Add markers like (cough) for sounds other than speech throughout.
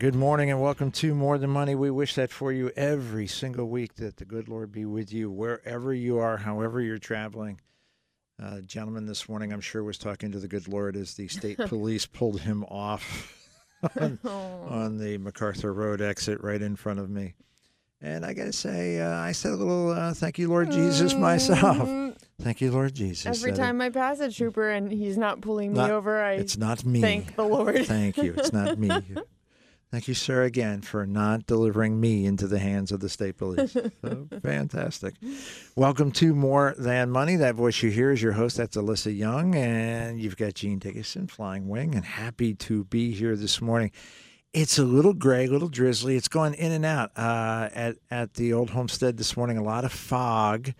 Good morning and welcome to More Than Money. We wish that for you every single week that the good Lord be with you wherever you are, however you're traveling. Uh, gentleman this morning, I'm sure, was talking to the good Lord as the state (laughs) police pulled him off (laughs) on, on, the MacArthur Road exit right in front of me. And I got to say, uh, I said a little uh, thank you, Lord Jesus, myself. (laughs) Thank you, Lord Jesus. Every time I pass a trooper and he's not pulling me over, I it's not me. Thank the Lord. Thank you. It's not me. Thank you, sir, again for not delivering me into the hands of the state police. (laughs) so, fantastic. Welcome to More Than Money. That voice you hear is your host. That's Alyssa Young. And you've got Gene Dickinson, Flying Wing, and happy to be here this morning. It's a little gray, a little drizzly. It's going in and out uh, at, at the old homestead this morning. A lot of fog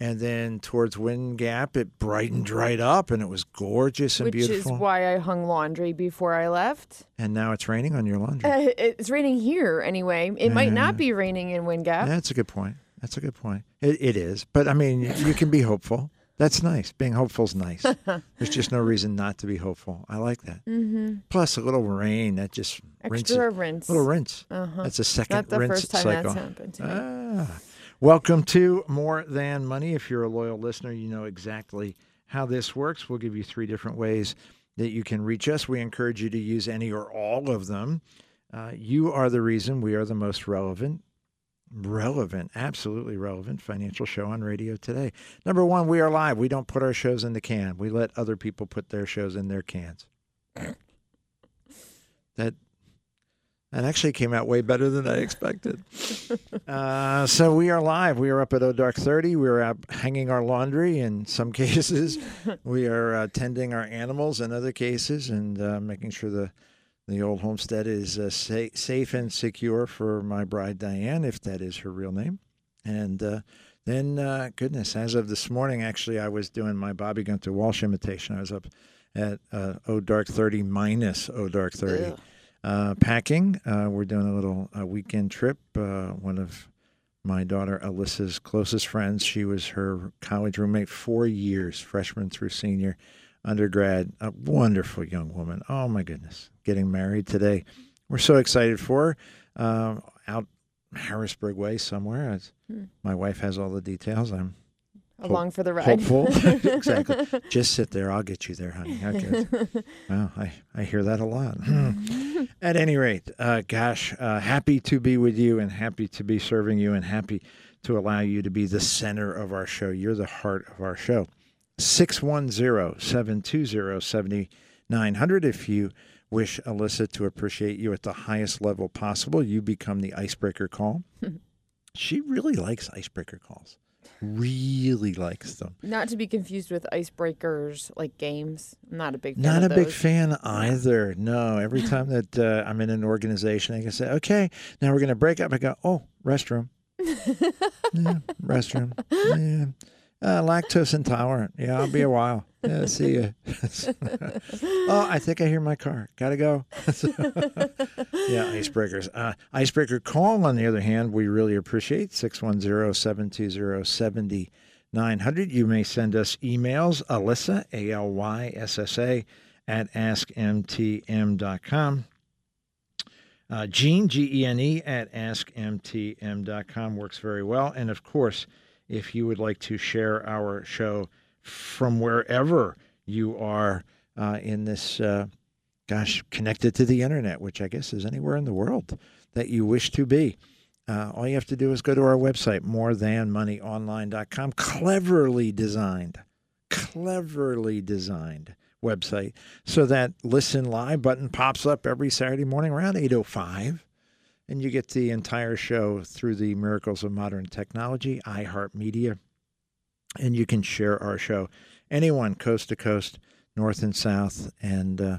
and then towards Wind Gap, it brightened right up, and it was gorgeous and Which beautiful. Which is why I hung laundry before I left. And now it's raining on your laundry. Uh, it's raining here anyway. It might not be raining in Wind Gap. That's a good point. That's a good point. It, it is, but I mean, you can be hopeful. That's nice. Being hopeful is nice. (laughs) There's just no reason not to be hopeful. I like that. Mm-hmm. Plus, a little rain that just extra rinses, rinse. A little rinse. Uh-huh. That's a second not the rinse first time cycle. That's happened to me. Ah. Welcome to More Than Money. If you're a loyal listener, you know exactly how this works. We'll give you three different ways that you can reach us. We encourage you to use any or all of them. Uh, you are the reason we are the most relevant, relevant, absolutely relevant financial show on radio today. Number one, we are live. We don't put our shows in the can. We let other people put their shows in their cans. That that actually came out way better than I expected. (laughs) uh, so we are live. We are up at O Dark 30. We are hanging our laundry in some (laughs) cases. we are uh, tending our animals in other cases and uh, making sure the, the old homestead is uh, sa- safe and secure for my bride, Diane, if that is her real name. And uh, then, uh, goodness, as of this morning, actually, I was doing my Bobby Gunther Walsh imitation. I was up at O Dark 30 minus O Dark 30. Ugh uh, packing. Uh, we're doing a little a weekend trip. Uh, one of my daughter Alyssa's closest friends. She was her college roommate four years, freshman through senior, undergrad. A wonderful young woman. Oh my goodness, getting married today. We're so excited for her. Um, out Harrisburg Way somewhere. Hmm. My wife has all the details. I'm along for the ride. Hopeful, (laughs) (laughs) exactly. Just sit there. I'll get you there, honey. Okay. (laughs) well, I I hear that a lot. (clears throat) At any rate, uh, gosh, uh, happy to be with you and happy to be serving you and happy to allow you to be the center of our show. You're the heart of our show. 610-720-7900 if you wish Alyssa to appreciate you at the highest level possible, you become the icebreaker call. (laughs) she really likes icebreaker calls really likes them. Not to be confused with icebreakers like games. I'm not a big fan not a big fan either. No, every time that uh, I'm in an organization, I can say, "Okay, now we're going to break up." I go, "Oh, restroom." (laughs) yeah, restroom. Yeah. Uh, lactose intolerant. Yeah, I'll be a while. (laughs) Yeah, see you. (laughs) oh, I think I hear my car. Gotta go. (laughs) yeah, icebreakers. Uh, icebreaker call, on the other hand, we really appreciate 610 720 7900. You may send us emails, Alyssa, A L Y S S A, at askmtm.com. Uh, Gene, G E N E, at askmtm.com works very well. And of course, if you would like to share our show from wherever you are uh, in this, uh, gosh, connected to the internet, which I guess is anywhere in the world that you wish to be. Uh, all you have to do is go to our website, morethanmoneyonline.com. Cleverly designed, cleverly designed website so that listen live button pops up every Saturday morning around 805 and you get the entire show through the Miracles of Modern Technology, iHeartMedia, and you can share our show. Anyone, coast to coast, north and south. And uh,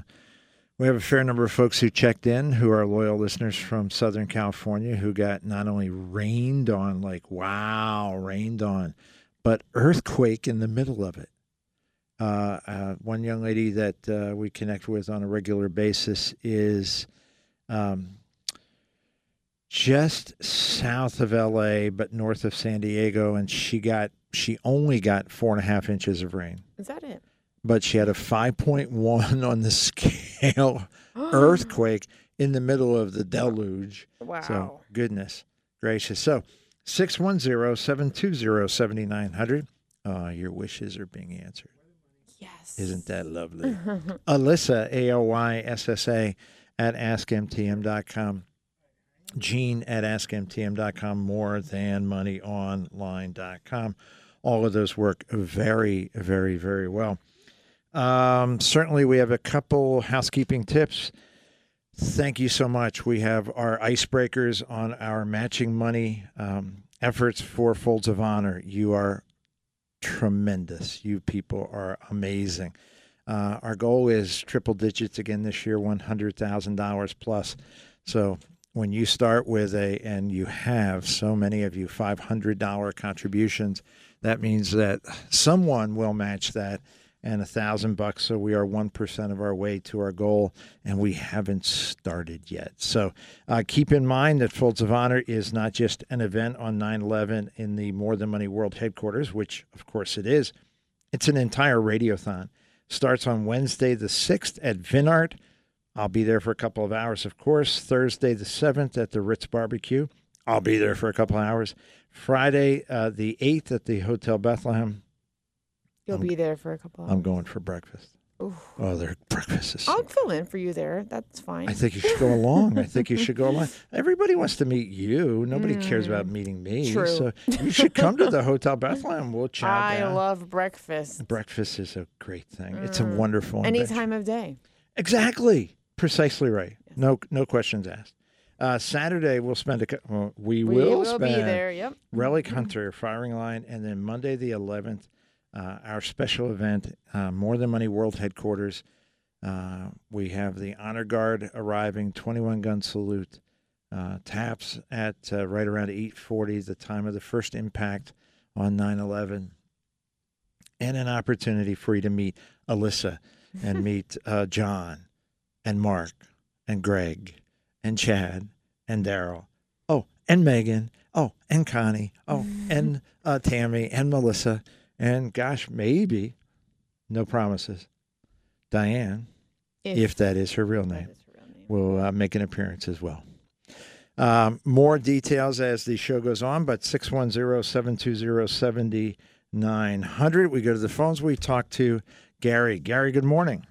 we have a fair number of folks who checked in who are loyal listeners from Southern California who got not only rained on, like, wow, rained on, but earthquake in the middle of it. Uh, uh, one young lady that uh, we connect with on a regular basis is um, just south of LA, but north of San Diego, and she got she only got four and a half inches of rain. Is that it? But she had a five point one on the scale (gasps) earthquake in the middle of the deluge. Wow. So goodness gracious. So 610-720-7900. Oh, ah, your wishes are being answered. yes. Isn't that lovely? (laughs) Alyssa, A-L-Y-S-S-A, at askmtm.com. Gene at askmtm.com. More than moneyonline.com. All of those work very, very, very well. Um, certainly, we have a couple housekeeping tips. Thank you so much. We have our icebreakers on our matching money um, efforts for Folds of Honor. You are tremendous. You people are amazing. Uh, our goal is triple digits again this year, $100,000 plus. So when you start with a, and you have so many of you, $500 contributions, that means that someone will match that and a thousand bucks. So we are 1% of our way to our goal and we haven't started yet. So uh, keep in mind that Folds of Honor is not just an event on 9 11 in the More Than Money World headquarters, which of course it is. It's an entire radiothon. Starts on Wednesday the 6th at Vinart. I'll be there for a couple of hours, of course. Thursday the 7th at the Ritz Barbecue. I'll be there for a couple of hours. Friday uh, the 8th at the Hotel Bethlehem. You'll I'm- be there for a couple hours. I'm going for breakfast. Ooh. Oh, their breakfast is so I'll fill in for you there. That's fine. I think you should go along. I think you should go along. (laughs) Everybody wants to meet you. Nobody cares about meeting me. Mm. True. So you should come to the (laughs) Hotel Bethlehem. We'll chat. I down. love breakfast. breakfast is a great thing. It's a wonderful Any invention. time of day. Exactly. Precisely right. No no questions asked. Uh, Saturday we'll spend a well, we, We will, will spend be there. Yep. Relic Hunter firing line, and then Monday the 11th, uh, our special event, uh, More Than Money World Headquarters. Uh, we have the Honor Guard arriving, 21 gun salute, uh, taps at uh, right around 8:40, the time of the first impact on 9/11, and an opportunity for you to meet Alyssa and (laughs) meet uh, John and Mark and Greg and Chad and Daryl. Oh, and Megan. Oh, and Connie. Oh, and uh, Tammy and Melissa. And gosh, maybe, no promises, Diane, if, that is her real name, her real name. will uh, make an appearance as well. Um, more details as the show goes on, but 610 720 7900. We go to the phones. We talk to Gary. Gary, good morning.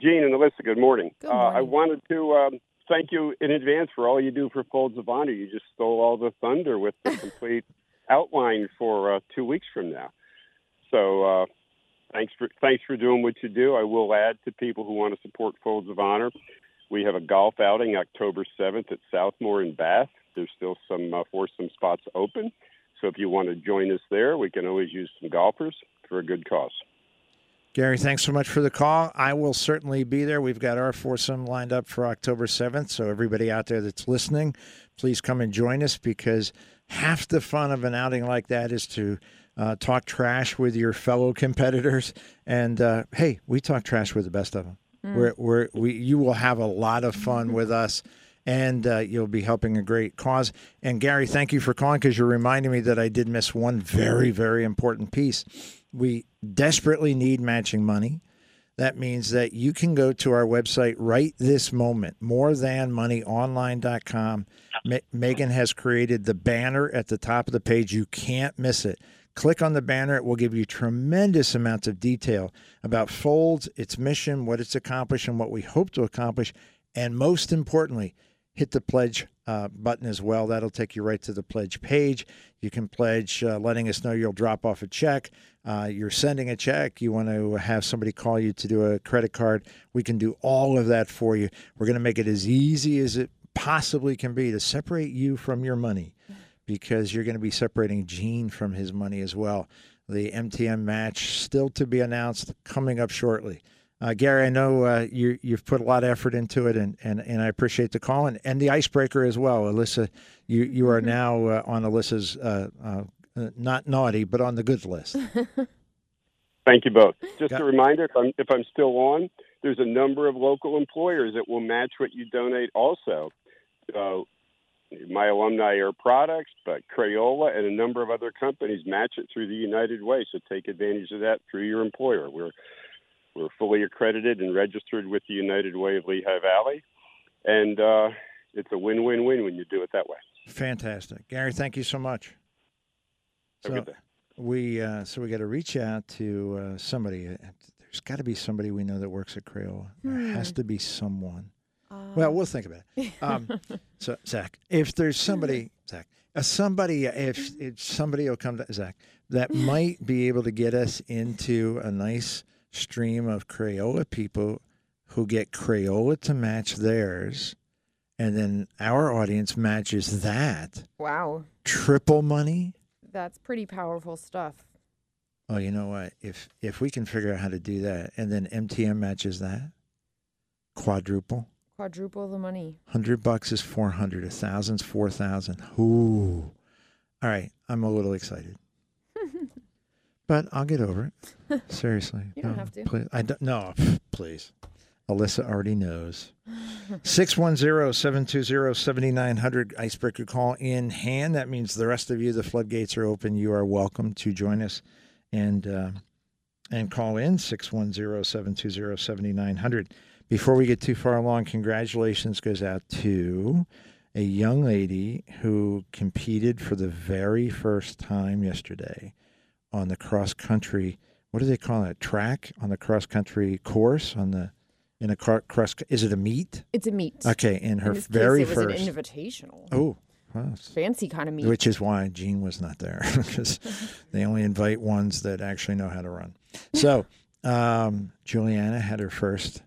Gene and Alyssa, good morning. Good Uh, I wanted to um, thank you in advance for all you do for Folds of Honor. You just stole all the thunder with the (laughs) complete outline for uh, two weeks from now. So uh, thanks for thanks for doing what you do. I will add to people who want to support Folds of Honor. We have a golf outing October 7th at Southmoore in Bath. There's still some uh, foursome spots open. So if you want to join us there, we can always use some golfers for a good cause. Gary, thanks so much for the call. I will certainly be there. We've got our foursome lined up for October 7th. So, everybody out there that's listening, please come and join us because half the fun of an outing like that is to uh, talk trash with your fellow competitors. And uh, hey, we talk trash with the best of them. We're, we're, we, you will have a lot of fun (laughs) with us. And uh, you'll be helping a great cause. And Gary, thank you for calling because you're reminding me that I did miss one very, very important piece. We desperately need matching money. That means that you can go to our website right this moment, morethanmoneyonline.com. Megan has created the banner at the top of the page. You can't miss it. Click on the banner. It will give you tremendous amounts of detail about Folds, its mission, what it's accomplished, and what we hope to accomplish. And most importantly, hit the pledge uh, button as well. That'll take you right to the pledge page. You can pledge, uh, letting us know you'll drop off a check. Uh, you're sending a check. You want to have somebody call you to do a credit card. We can do all of that for you. We're going to make it as easy as it possibly can be to separate you from your money because you're going to be separating Gene from his money as well. The MTM match still to be announced coming up shortly. Uh, Gary, I know uh, you, you've put a lot of effort into it, and, and, and I appreciate the call and, and the icebreaker as well. Alyssa, you, you are now uh, on Alyssa's uh, uh, uh, not naughty, but on the good list. (laughs) Thank you both. Just Got- a reminder, if I'm, if I'm still on, there's a number of local employers that will match what you donate also. Uh, my alumni Air Products, but Crayola and a number of other companies match it through the United Way. So take advantage of that through your employer. We're we're fully accredited and registered with the United Way of Lehigh Valley. and uh, it's a win-win-win when you do it that way. Fantastic, Gary. Thank you so much. Have a So good day. we uh, so we got to reach out to uh, somebody. There's got to be somebody we know that works at Crayola. There has to be someone. Well, we'll think about it. Um, (laughs) so Zach, if there's somebody, Zach, uh, somebody, if, if somebody will come to Zach that might be able to get us into a nice stream of Crayola people who get Crayola to match theirs, and then our audience matches that Wow, triple money. that's pretty powerful stuff. Oh, you know what? If if we can figure out how to do that, and then MTM matches that, quadruple. Quadruple the money. Hundred bucks is four hundred. A thousand's four thousand. Ooh. All right, I'm a little excited, but I'll get over it. (laughs) Seriously, You don't No, have to. Please, I don't. No, (laughs) please. Alyssa already knows. 610-720-7900 icebreaker call in hand. That means the rest of you, the floodgates are open. You are welcome to join us and uh, and call in 610-720-7900. Before we get too far along, congratulations goes out to a young lady who competed for the very first time yesterday on the cross country. What do they call it? Track on the cross country course on the in a car, cross. Is it a meet? It's a meet. Okay, in her In very case, it was an invitational. oh, wow, Fancy kind of meet. which is why Gene was not there (laughs) because (laughs) they only invite ones that actually know how to run. So, um, Juliana had her first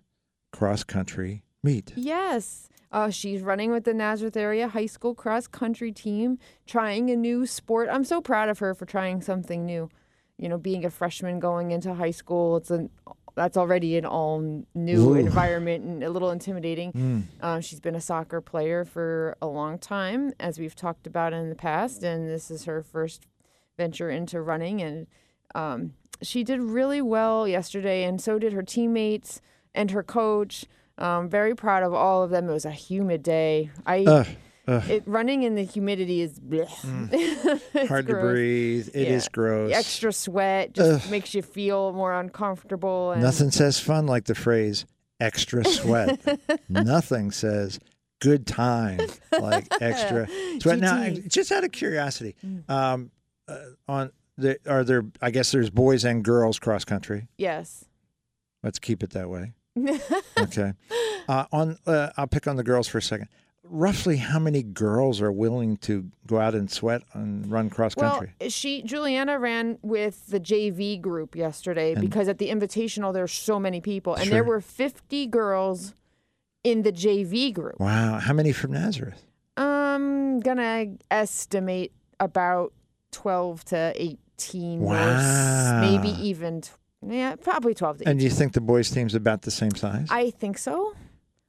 cross country meet. Yes. Uh, she's running with the Nazareth area high school cross country team, trying a new sport. I'm so proud of her for trying something new. You know, being a freshman going into high school, it's an that's already an all new Ooh. environment and a little intimidating. (laughs) Mm. Uh, she's been a soccer player for a long time, as we've talked about in the past, and this is her first venture into running. And um, she did really well yesterday, and so did her teammates and her coach. Um, very proud of all of them. It was a humid day. I ugh, it running in the humidity is. (laughs) It's hard to breathe. It is Yeah. gross. Extra sweat just Ugh. makes you feel more uncomfortable. And Nothing says fun like the phrase extra sweat. (laughs) Nothing says good time like (laughs) extra sweat. Now, just out of curiosity, Mm. um, uh, on the are there? I guess there's boys and girls cross country. Yes. Let's keep it that way. Okay. Uh, on uh, I'll pick on the girls for a second. Roughly, how many girls are willing to go out and sweat and run cross country? Well, she Juliana ran with the JV group yesterday And- because at the invitational there's so many people, and there were 50 girls in the JV group. wow, how many from Nazareth? I'm gonna estimate about 12 to 18, or s- Wow. maybe even yeah, probably 12 to 18. And do you think the boys' team's about the same size? I think so.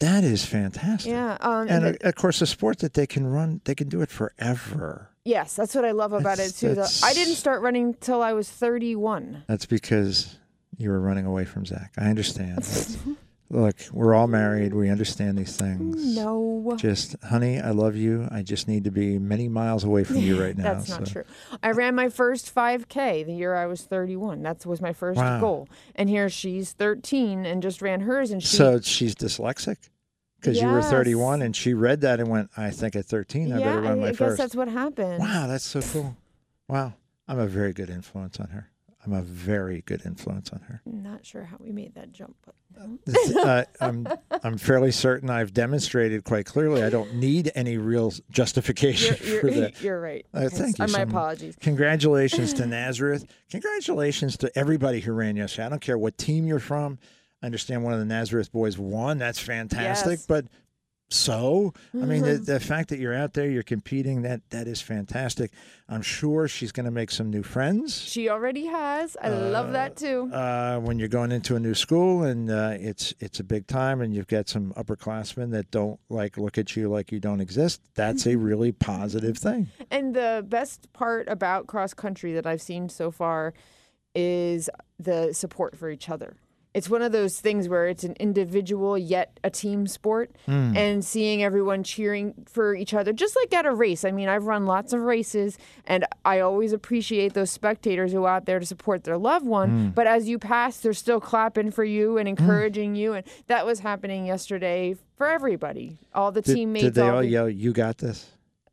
that is fantastic. Yeah. Um, And the- uh, of course, a sport that they can run, they can do it forever. yes, that's what I love about That's- it too. The, I didn't start running till I was 31. That's because you were running away from Zach. I understand. (laughs) Look, we're all married. We understand these things. No. Just, honey, I love you. I just need to be many miles away from you (laughs) right now. That's not so- true. I ran my first 5K the year I was 31. That was my first Wow. goal. And here she's 13 and just ran hers. And she, So she's dyslexic because you were 31 and she read that and went, I think at 13 I yeah, better run I, my I guess that's what happened. Wow, that's so cool. Wow. I'm a very good influence on her. I'm a very good influence on her. Not sure how we made that jump, but. This- uh, I'm, I'm fairly certain I've demonstrated quite clearly I don't need any real justification you're, for you're, that. you're right. Uh, thank you uh, so My much. apologies. Congratulations to (sighs) Nazareth. Congratulations to everybody who ran yesterday. I don't care what team you're from. I understand one of the Nazareth boys won. That's fantastic. Yes. But so, I mean, the, the fact that you're out there, you're competing, that that is fantastic. I'm sure she's going to make some new friends. She already has. I love that too. Uh, when you're going into a new school and uh, it's it's a big time and you've got some upperclassmen that don't like look at you like you don't exist, that's a really (laughs) positive thing. And the best part about cross country that I've seen so far is the support for each other. It's one of those things where it's an individual yet a team sport Hmm. and seeing everyone cheering for each other just like at a race i mean i've run lots of races and i always appreciate those spectators who are out there to support their loved one Hmm. but as you pass they're still clapping for you and encouraging you and that was happening yesterday for everybody all the Did, teammates did they all the- yell, "You got this"?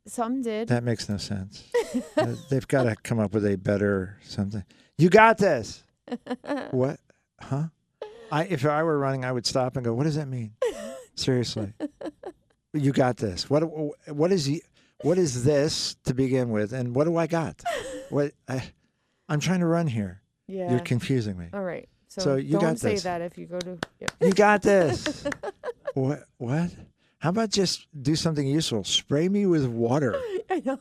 some did That makes no sense. (laughs) Uh, They've got to come up with a better something. You got this. (laughs) what? Huh? I if I were running, I would stop and go, "What does that mean?" (laughs) Seriously. You got this. What what is he what is this to begin with and what do I got? What I I'm trying to run here. yeah You're confusing me. all right so, So you don't got say this. that if you go to yep. You got this. (laughs) what what? How about just do something useful? Spray me with water. (laughs) i know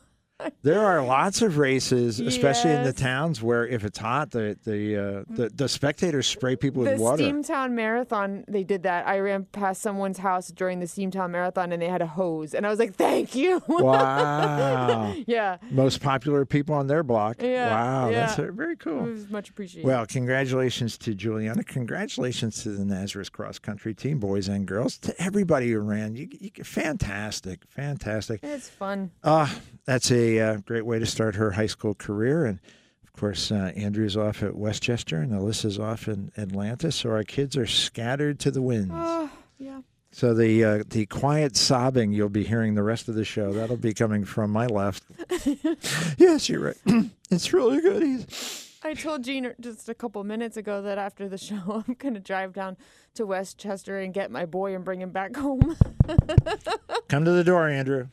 There are lots of races, especially in the towns, where if it's hot, the the uh, the, the spectators spray people the with water. Steamtown Marathon, they did that. I ran past someone's house during the Steamtown Marathon and they had a hose. And I was like, thank you. Wow! (laughs) yeah, Most popular people on their block. Yeah, Wow, that's yeah. uh, very it cool. was much appreciated. Well, congratulations to Juliana. Congratulations to the Nazareth cross country team, boys and girls. To everybody who ran, you, you fantastic, fantastic. it's fun. Ah, that's a uh, great way to start her high school career. And of course, uh, Andrew's off at West Chester and Alyssa's off in Atlanta. So our kids are scattered to the winds. Oh, yeah. So the uh, the quiet sobbing you'll be hearing the rest of the show that'll be coming from my left. (laughs) yes, you're right. (clears throat) it's really good. He's, I told Gene just a couple minutes ago that after the (laughs) show, I'm going to drive down to West Chester and get my boy and bring him back home. (laughs) come to the door, Andrew.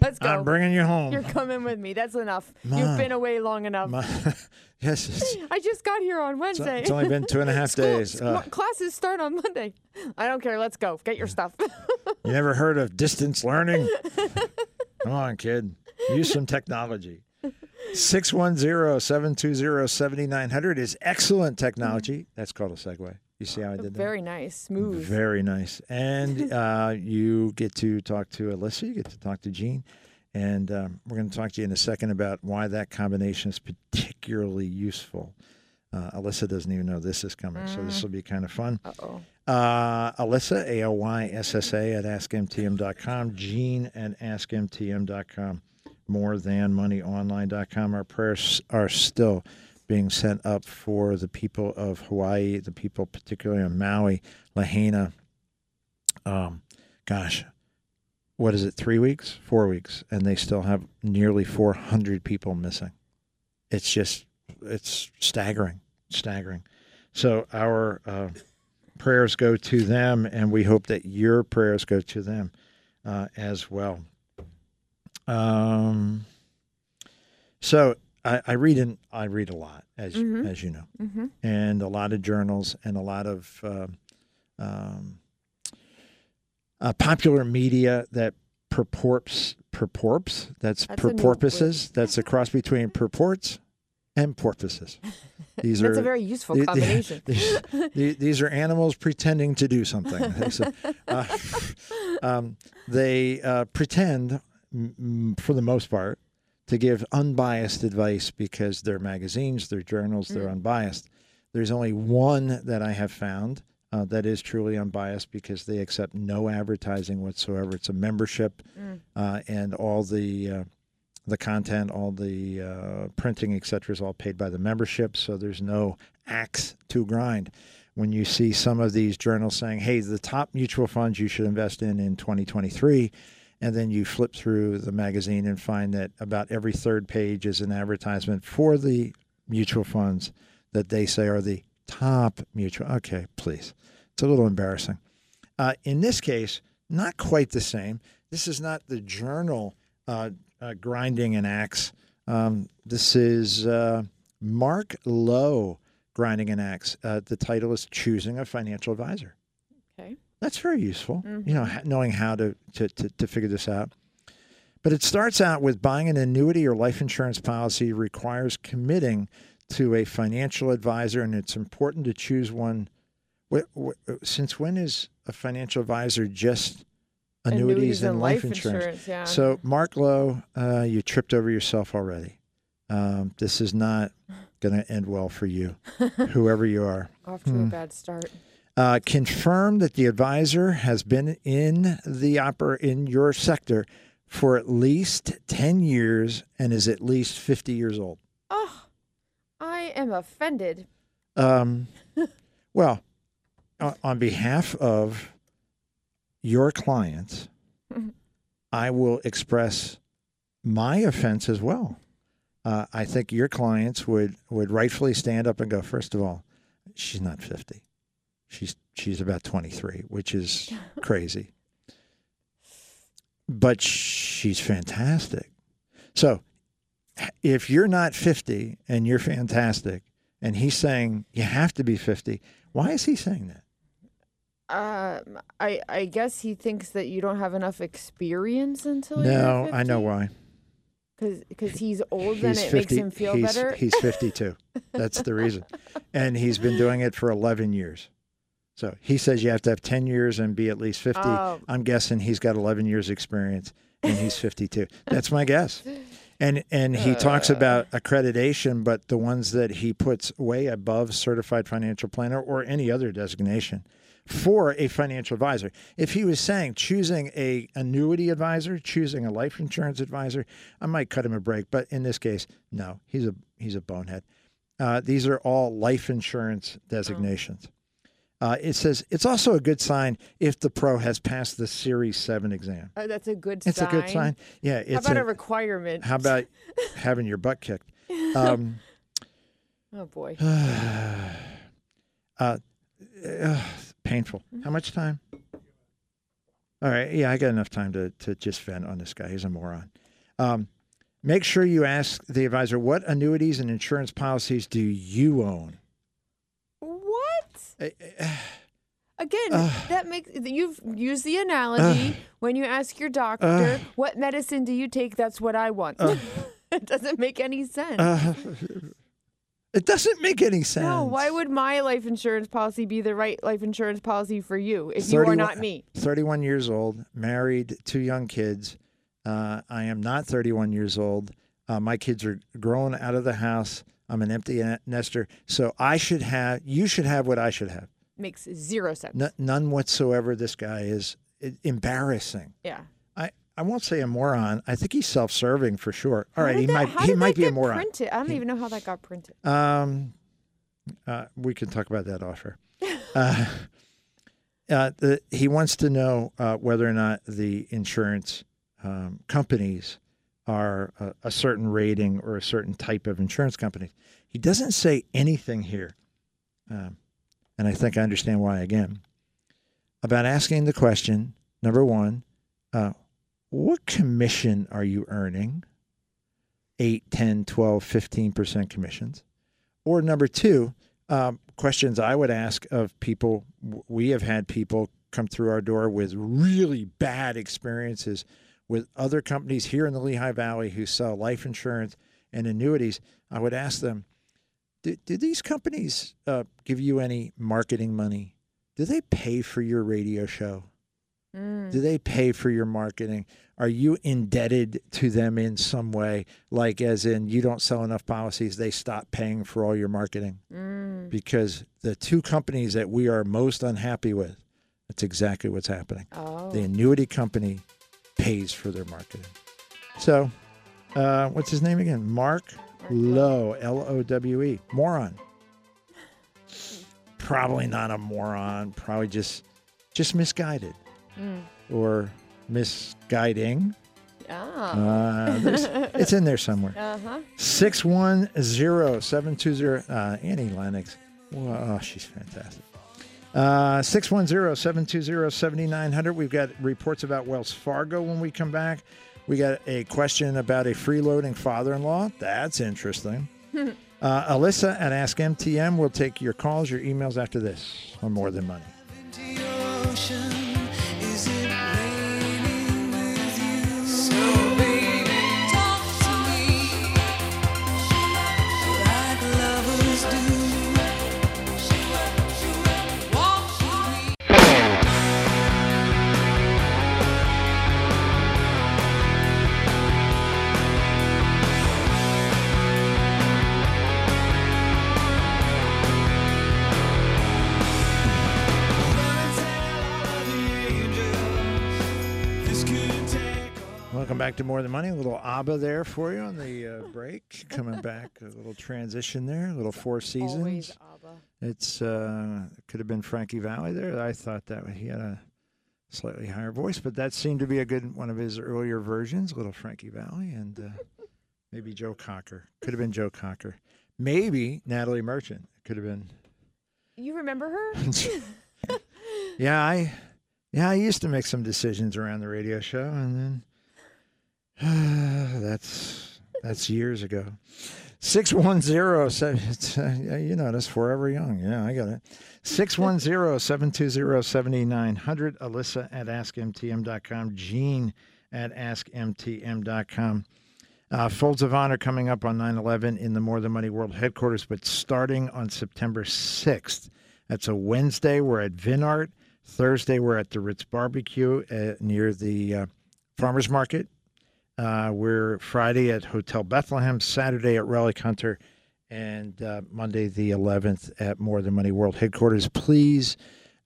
Let's go. I'm bringing you home. You're coming with me. That's enough. Mom. You've been away long enough. My- (laughs) yes, I just got here on Wednesday. it's only been two and a half School- days. Uh, classes start on Monday. I don't care. Let's go. Get your stuff. you never heard of distance learning? Come on, kid. Use some technology. 610-720-7900 is excellent technology. That's called a segue. You see how I did that? Very nice, smooth. Very nice. And (laughs) uh, you get to talk to Alyssa, you get to talk to Gene. And um, we're going to talk to you in a second about why that combination is particularly useful. Uh, Alyssa doesn't even know this is coming, so this will be kind of fun. Uh oh. Uh, Alyssa, A L Y S S A, at askmtm.com, Gene at askmtm.com, more than moneyonline.com. Our prayers are still being sent up for the people of Hawaii, the people particularly on Maui, Lahaina. Um, gosh, what is it, three weeks, four weeks, and they still have nearly 400 people missing. It's just, it's staggering, staggering. So our uh, prayers go to them, and we hope that your prayers go to them uh, as well. Um, so I, I read in, I read a lot, as Mhm. as you know, Mm-hmm. and a lot of journals and a lot of um, um, uh, popular media that purports purports. That's, That's. That's a cross between purports and porpoises. These (laughs) That's are a very useful the- combination. these, the- these are animals pretending to do something. (laughs) So, uh, (laughs) um, they uh, pretend, for the most part, to give unbiased advice because they're magazines, they're journals, they're Mm. unbiased. There's only one that I have found uh, that is truly unbiased because they accept no advertising whatsoever. It's a membership, Mm. uh, and all the uh, the content, all the uh, printing, etc., is all paid by the membership. So there's no axe to grind. When you see some of these journals saying, "Hey, the top mutual funds you should invest in in 2023," and then you flip through the magazine and find that about every third page is an advertisement for the mutual funds that they say are the top mutual. Okay, please, it's a little embarrassing. Uh, in this case, not quite the same. This is not the journal uh, uh, grinding an axe. Um, this is uh, Mark Lowe grinding an axe. Uh, the title is "Choosing a Financial Advisor." That's very useful. You know, knowing how to, to, to, to figure this out. But it starts out with buying an annuity or life insurance policy requires committing to a financial advisor, and it's important to choose one. Since when is a financial advisor just annuities, and, life, insurance? Yeah. So, Mark Lowe, uh, you tripped over yourself already. Um, this is not going to end well for you, (laughs) whoever you are. Off to a bad start. Uh, confirm that the advisor has been in the oper- in your sector for at least 10 years and is at least 50 years old. Oh, I am offended. Um, (laughs) well, on behalf of your clients, I will express my offense as well. Uh, I think your clients would, would rightfully stand up and go, first of all, she's not 50. She's, she's about 23, which is (laughs) crazy. But she's fantastic. So if you're not 50 and you're fantastic, and he's saying you have to be 50, why is he saying that? Um, I I guess he thinks that you don't have enough experience until No, I know why. because he's old and He's it makes him feel he's, better. He's 52. That's the reason. (laughs) And he's been doing it for 11 years. So he says you have to have 10 years and be at least 50. Oh. I'm guessing he's got 11 years experience and he's 52. (laughs) That's my guess. And and he talks Uh. about accreditation, but the ones that he puts way above certified financial planner or any other designation for a financial advisor. If he was saying choosing a annuity advisor, choosing a life insurance advisor, I might cut him a break. But in this case, no, he's a he's a bonehead. Uh, these are all life insurance designations. Uh, it says it's also a good sign if the pro has passed the Series Seven exam. Oh, that's a good It's sign. It's a good sign. Yeah, How about a- a requirement? how about (laughs) having your butt kicked? (laughs) Um, Oh boy. (sighs) uh, uh, painful. How much time? All right. Yeah, I got enough time to, to just vent on this guy. He's a moron. Um, make sure you ask the advisor what annuities and insurance policies do you own? Uh, uh, Again, Ugh. that makes you've used the analogy when you ask your doctor, Ugh. "What medicine do you take?" That's what I want. (laughs) it doesn't make any sense. uh, it doesn't make any sense. no, why would my life insurance policy be the right life insurance policy for you if you are not me? 31 years old, married, two young kids. Uh, I am not 31 years old. Uh, my kids are grown out of the house. I'm an empty nester. So I should have, you should have what I should have. Makes zero sense. N- none whatsoever. This guy is embarrassing. Yeah. I, I won't say a moron. I think he's self serving for sure. All right, he that- might, he might be a moron. Printed? I don't even know how that got printed. Um, uh, we can talk about that offer. (laughs) Uh, uh, the, he wants to know uh, whether or not the insurance um, companies are a, a certain rating or a certain type of insurance company. He doesn't say anything here, um, and I think I understand why again, about asking the question number one, uh, what commission are you earning? 8, 10, 12, 15% commissions. Or number two, um, questions I would ask of people. We have had people come through our door with really bad experiences with other companies here in the Lehigh Valley who sell life insurance and annuities. I would ask them, do, do these companies uh, give you any marketing money? Do they pay for your radio show? Mm. Do they pay for your marketing? Are you indebted to them in some way? Like, as in, you don't sell enough policies, they stop paying for all your marketing? Mm. Because the two companies that we are most unhappy with, that's exactly what's happening. Oh. The annuity company pays for their marketing. So, uh, what's his name again? Mark Lowe, L O W E, moron. Probably not a moron. Probably just, just misguided Mm. or misguiding. Ah. Uh, (laughs) it's in there somewhere. Uh huh. 610 720. Uh, Annie Lennox. Oh, she's fantastic. Uh, 610 720 7900. We've got reports about Wells Fargo when we come back. We got a question about a freeloading father in law. That's interesting. (laughs) uh, Alyssa at Ask MTM will take your calls, your emails after this on More Than Money. Back to More Than Money. A little ABBA there for you on the uh, break. Coming back, a little transition there, a little Four Seasons. Always ABBA. It's uh, could have been Frankie Valli there. I thought that he had a slightly higher voice, but that seemed to be a good one of his earlier versions, little Frankie Valli, and uh, maybe Joe Cocker. Could have been Joe Cocker. Maybe Natalie Merchant. Could have been. You remember her? (laughs) (laughs) yeah, I yeah I used to make some decisions around the radio show, and then (sighs) that's that's years ago. Six one zero seven. Uh, you know that's forever young. Yeah, I got it. Six one zero seven two zero seventy nine hundred. Alyssa at askmtm.com. Gene at askmtm.com. Uh, Folds of Honor coming up on 9 11 in the More Than Money World headquarters, but starting on September 6th. That's a Wednesday. We're at Vinart. Thursday, we're at the Ritz Barbecue uh, near the uh, Farmers Market. Uh, we're Friday at Hotel Bethlehem, Saturday at Relic Hunter, and uh, Monday the 11th at More Than Money World headquarters. Please,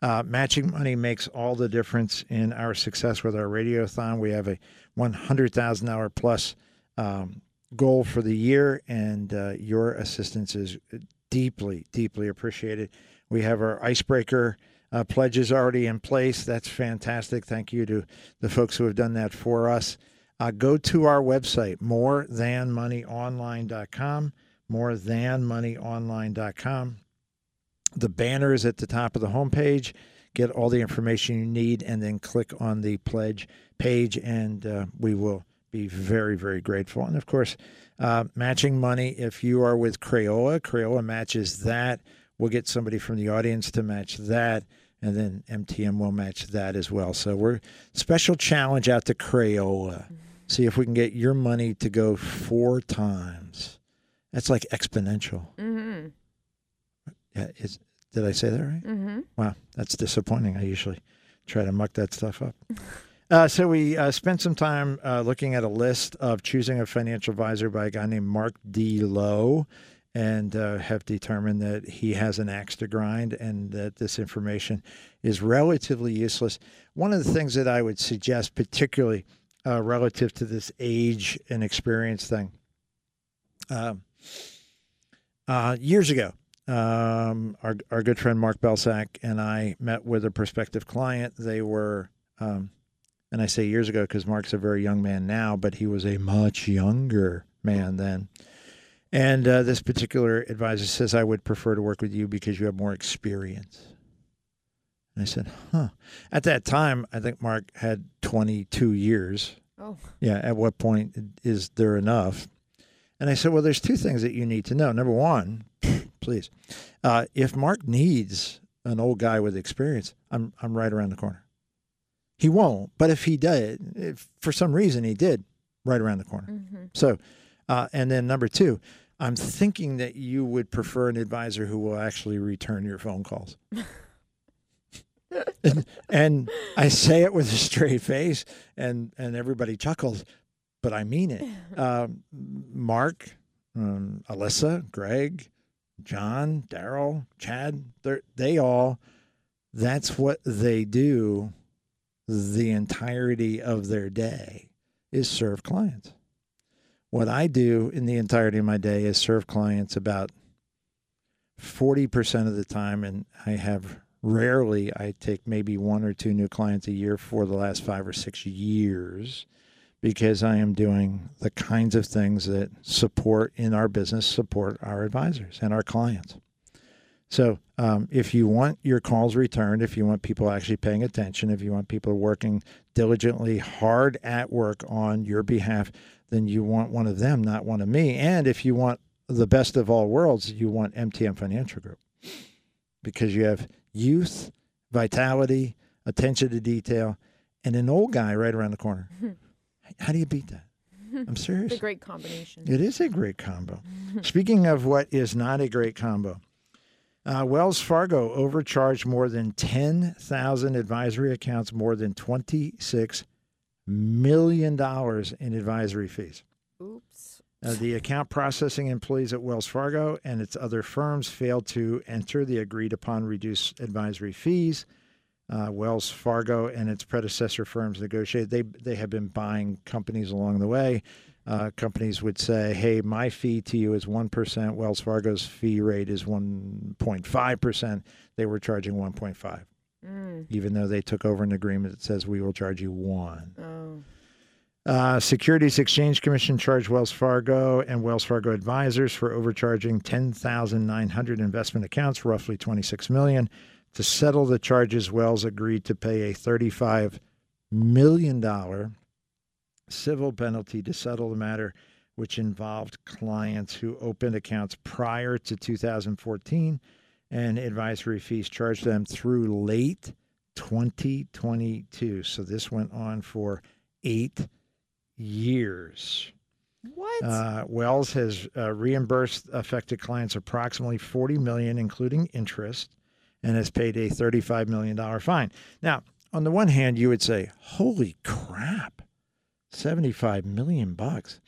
uh, matching money makes all the difference in our success with our radiothon. We have a $100,000 plus um, goal for the year, and uh, your assistance is deeply, deeply appreciated. We have our icebreaker uh, pledges already in place. That's fantastic. Thank you to the folks who have done that for us. Uh, go to our website, morethanmoneyonline.com, morethanmoneyonline.com. The banner is at the top of the homepage. Get all the information you need, and then click on the pledge page, and uh, we will be very, very grateful. And of course, uh, matching money. If you are with Crayola, Crayola matches that. We'll get somebody from the audience to match that, and then MTM will match that as well. So we're special challenge out to Crayola. See if we can get your money to go four times. That's like exponential. Mm-hmm. Yeah, is did I say that right? Mm-hmm. Wow, that's disappointing. I usually try to muck that stuff up. (laughs) Uh, so we uh, spent some time uh, looking at a list of choosing a financial advisor by a guy named Mark D. Lowe, and uh, have determined that he has an axe to grind, and that this information is relatively useless. One of the things that I would suggest, particularly uh, relative to this age and experience thing, um, uh, years ago, um, our our good friend Mark Belsack and I met with a prospective client. They were, um, and I say years ago because Mark's a very young man now, but he was a much younger man then. And uh, this particular advisor says, "I would prefer to work with you because you have more experience." And I said, "Huh." At that time, I think Mark had 22 years. Oh. Yeah. At what point is there enough? And I said, well, there's two things that you need to know. Number one, please, uh, if Mark needs an old guy with experience, I'm I'm right around the corner. He won't, but if he did, if for some reason he did, right around the corner. Mm-hmm. So, uh, and then number two, I'm thinking that you would prefer an advisor who will actually return your phone calls. (laughs) and, and I say it with a straight face, and and everybody chuckles, but I mean it. (laughs) Um, Mark, um, Alyssa, Greg, John, Daryl, Chad, they all, that's what they do the entirety of their day is serve clients. What I do in the entirety of my day is serve clients about 40% of the time, and I have rarely, I take maybe one or two new clients a year for the last five or six years because I am doing the kinds of things that support in our business, support our advisors and our clients. So, um, if you want your calls returned, if you want people actually paying attention, if you want people working diligently hard at work on your behalf, then you want one of them, not one of me. And if you want the best of all worlds, you want MTM Financial Group because you have youth, vitality, attention to detail, and an old guy right around the corner. (laughs) How do you beat that? I'm (laughs) serious. It's a great combination. It is a great combo. (laughs) Speaking of what is not a great combo, uh, Wells Fargo overcharged more than 10,000 advisory accounts, more than $26 million in advisory fees. Uh, the account processing employees at Wells Fargo and its other firms failed to enter the agreed upon reduced advisory fees. uh, Wells Fargo and its predecessor firms negotiated. They they have been buying companies along the way. Uh, companies would say, "Hey, my fee to you is one percent. Wells Fargo's fee rate is one point five percent." They were charging one point five, Mm. even though they took over an agreement that says we will charge you one. Oh. Uh, Securities Exchange Commission charged Wells Fargo and Wells Fargo advisors for overcharging 10,900 investment accounts, roughly 26 million. To settle the charges, Wells agreed to pay a 35 million dollar civil penalty to settle the matter, which involved clients who opened accounts prior to 2014 and advisory fees charged them through late 2022. So this went on for eight years. What? Uh, Wells has uh, reimbursed affected clients approximately 40 million, including interest, and has paid a 35 million dollar fine. Now, on the one hand, you would say, "Holy crap, 75 million bucks."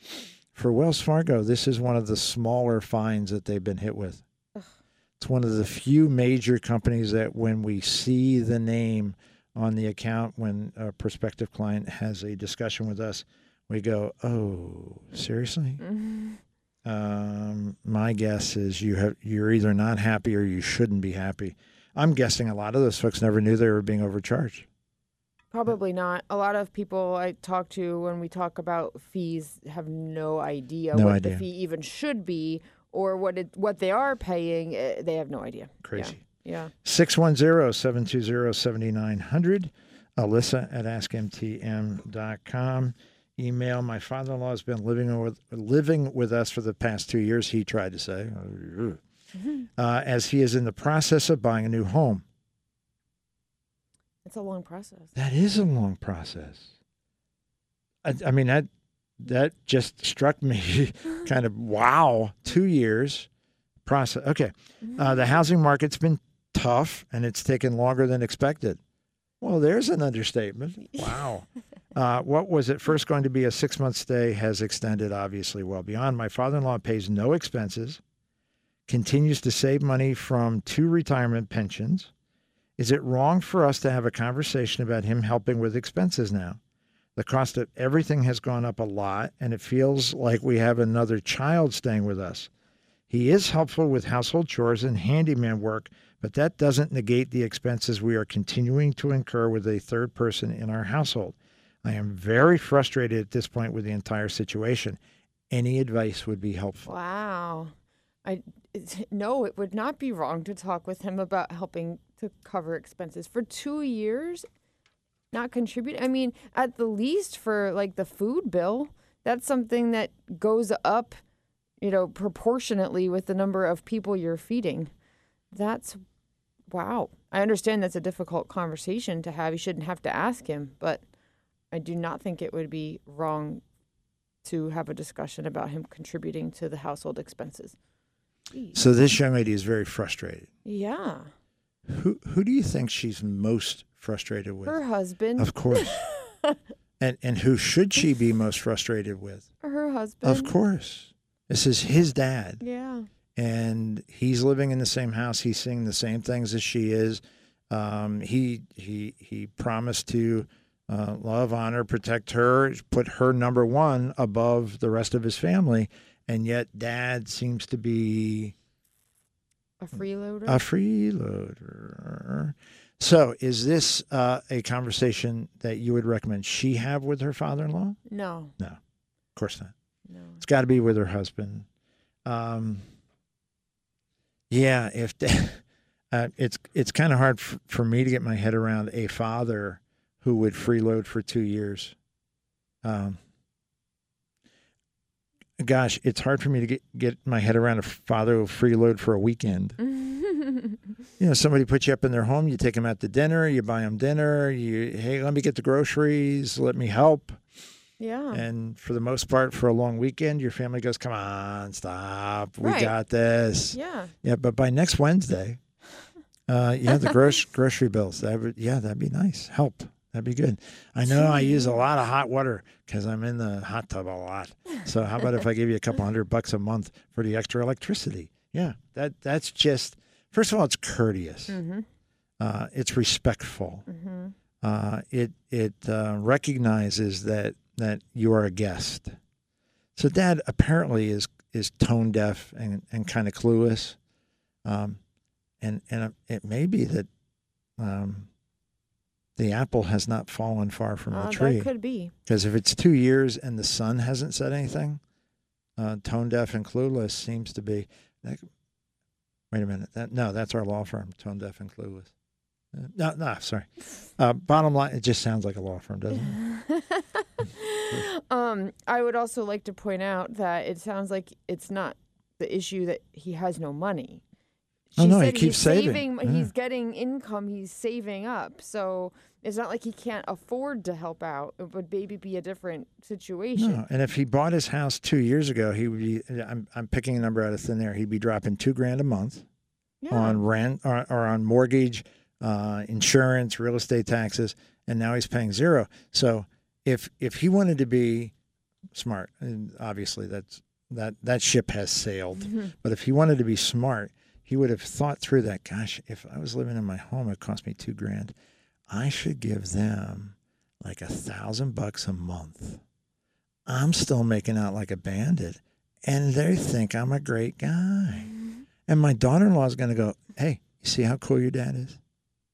For Wells Fargo, this is one of the smaller fines that they've been hit with. It's one of the few major companies that when we see the name on the account when a prospective client has a discussion with us, we go, "Oh, seriously?" Mhm. Um, my guess is you have you're either not happy or you shouldn't be happy. I'm guessing a lot of those folks never knew they were being overcharged. Probably not. A lot of people I talk to when we talk about fees have no idea No what idea. the fee even should be or what it what they are paying. eh, They have no idea. Crazy. Yeah. 610-720-7900. Alyssa at askmtm.com. Email. My father-in-law has been living with living with us for the past two years. He tried to say, uh, as he is in the process of buying a new home. It's a long process. That is a long process. I, I mean that that just struck me (laughs) kind of wow, two years process. Okay, uh, the housing market's been tough and it's taken longer than expected. Well, there's an understatement. Wow. (laughs) Uh, what was at first going to be a six month stay has extended obviously well beyond. My father in law pays no expenses, continues to save money from two retirement pensions. Is it wrong for us to have a conversation about him helping with expenses now? The cost of everything has gone up a lot, and it feels like we have another child staying with us. He is helpful with household chores and handyman work, but that doesn't negate the expenses we are continuing to incur with a third person in our household. I am very frustrated at this point with the entire situation. Any advice would be helpful. Wow. I no, it would not be wrong to talk with him about helping to cover expenses for 2 years. Not contribute. I mean, at the least for like the food bill, that's something that goes up, you know, proportionately with the number of people you're feeding. That's wow. I understand that's a difficult conversation to have. You shouldn't have to ask him, but I do not think it would be wrong to have a discussion about him contributing to the household expenses. Jeez. So this young lady is very frustrated. Yeah. Who who do you think she's most frustrated with? Her husband. Of course. (laughs) and and who should she be most frustrated with? her husband. Of course. This is his dad. Yeah. And he's living in the same house. He's seeing the same things as she is. Um, he he he promised to uh, love, honor, protect her, put her number one above the rest of his family, and yet dad seems to be A freeloader. a freeloader. So, is this uh, a conversation that you would recommend she have with her father-in-law? no. No, of course not. No. It's got to be with her husband. Um, yeah, if (laughs) uh, it's it's kind of hard f- for me to get my head around a father who would freeload for two years. Um, gosh, it's hard for me to get get my head around a father who freeload for a weekend. (laughs) You know, somebody puts you up in their home, you take them out to dinner, you buy them dinner, you hey, let me get the groceries, let me help. Yeah. And for the most part, for a long weekend, your family goes, "Come on, stop, we Right. got this." yeah. Yeah, but by next Wednesday, uh, yeah, the gross (laughs) grocery bills. That would, yeah, that'd be nice. Help. That'd be good. I know I use a lot of hot water because I'm in the hot tub a lot. So how about if I give you a couple hundred bucks a month for the extra electricity? Yeah, that that's just first of all, it's courteous. Mm-hmm. Uh, it's respectful. hmm Uh, it it uh, recognizes that that you are a guest. So dad apparently is is tone deaf and, and kind of clueless, um, and and it may be that um, the apple has not fallen far from Uh, the tree. that could be. Because if it's two years and the son hasn't said anything, uh, tone deaf and clueless seems to be. That, wait a minute. That no, that's our law firm, tone deaf and clueless. Uh, no, no, sorry. Uh, bottom line, it just sounds like a law firm, doesn't it? (laughs) um, I would also like to point out that it sounds like it's not the issue that he has no money. Oh, She no, he keeps he's saving. Yeah. He's getting income. He's saving up. So it's not like he can't afford to help out. It would maybe be a different situation. No, and if he bought his house two years ago, he would be. I'm I'm picking a number out of thin air. He'd be dropping two grand a month Yeah. on rent or, or on mortgage, uh, insurance, real estate taxes, and now he's paying zero. So if if he wanted to be smart, and obviously that's that that ship has sailed, Mhm. but if he wanted to be smart, he would have thought through that. Gosh, if I was living in my home, it cost me two grand. I should give them like a thousand bucks a month. I'm still making out like a bandit, and they think I'm a great guy. And my daughter in law is going to go, Hey, you see how cool your dad is?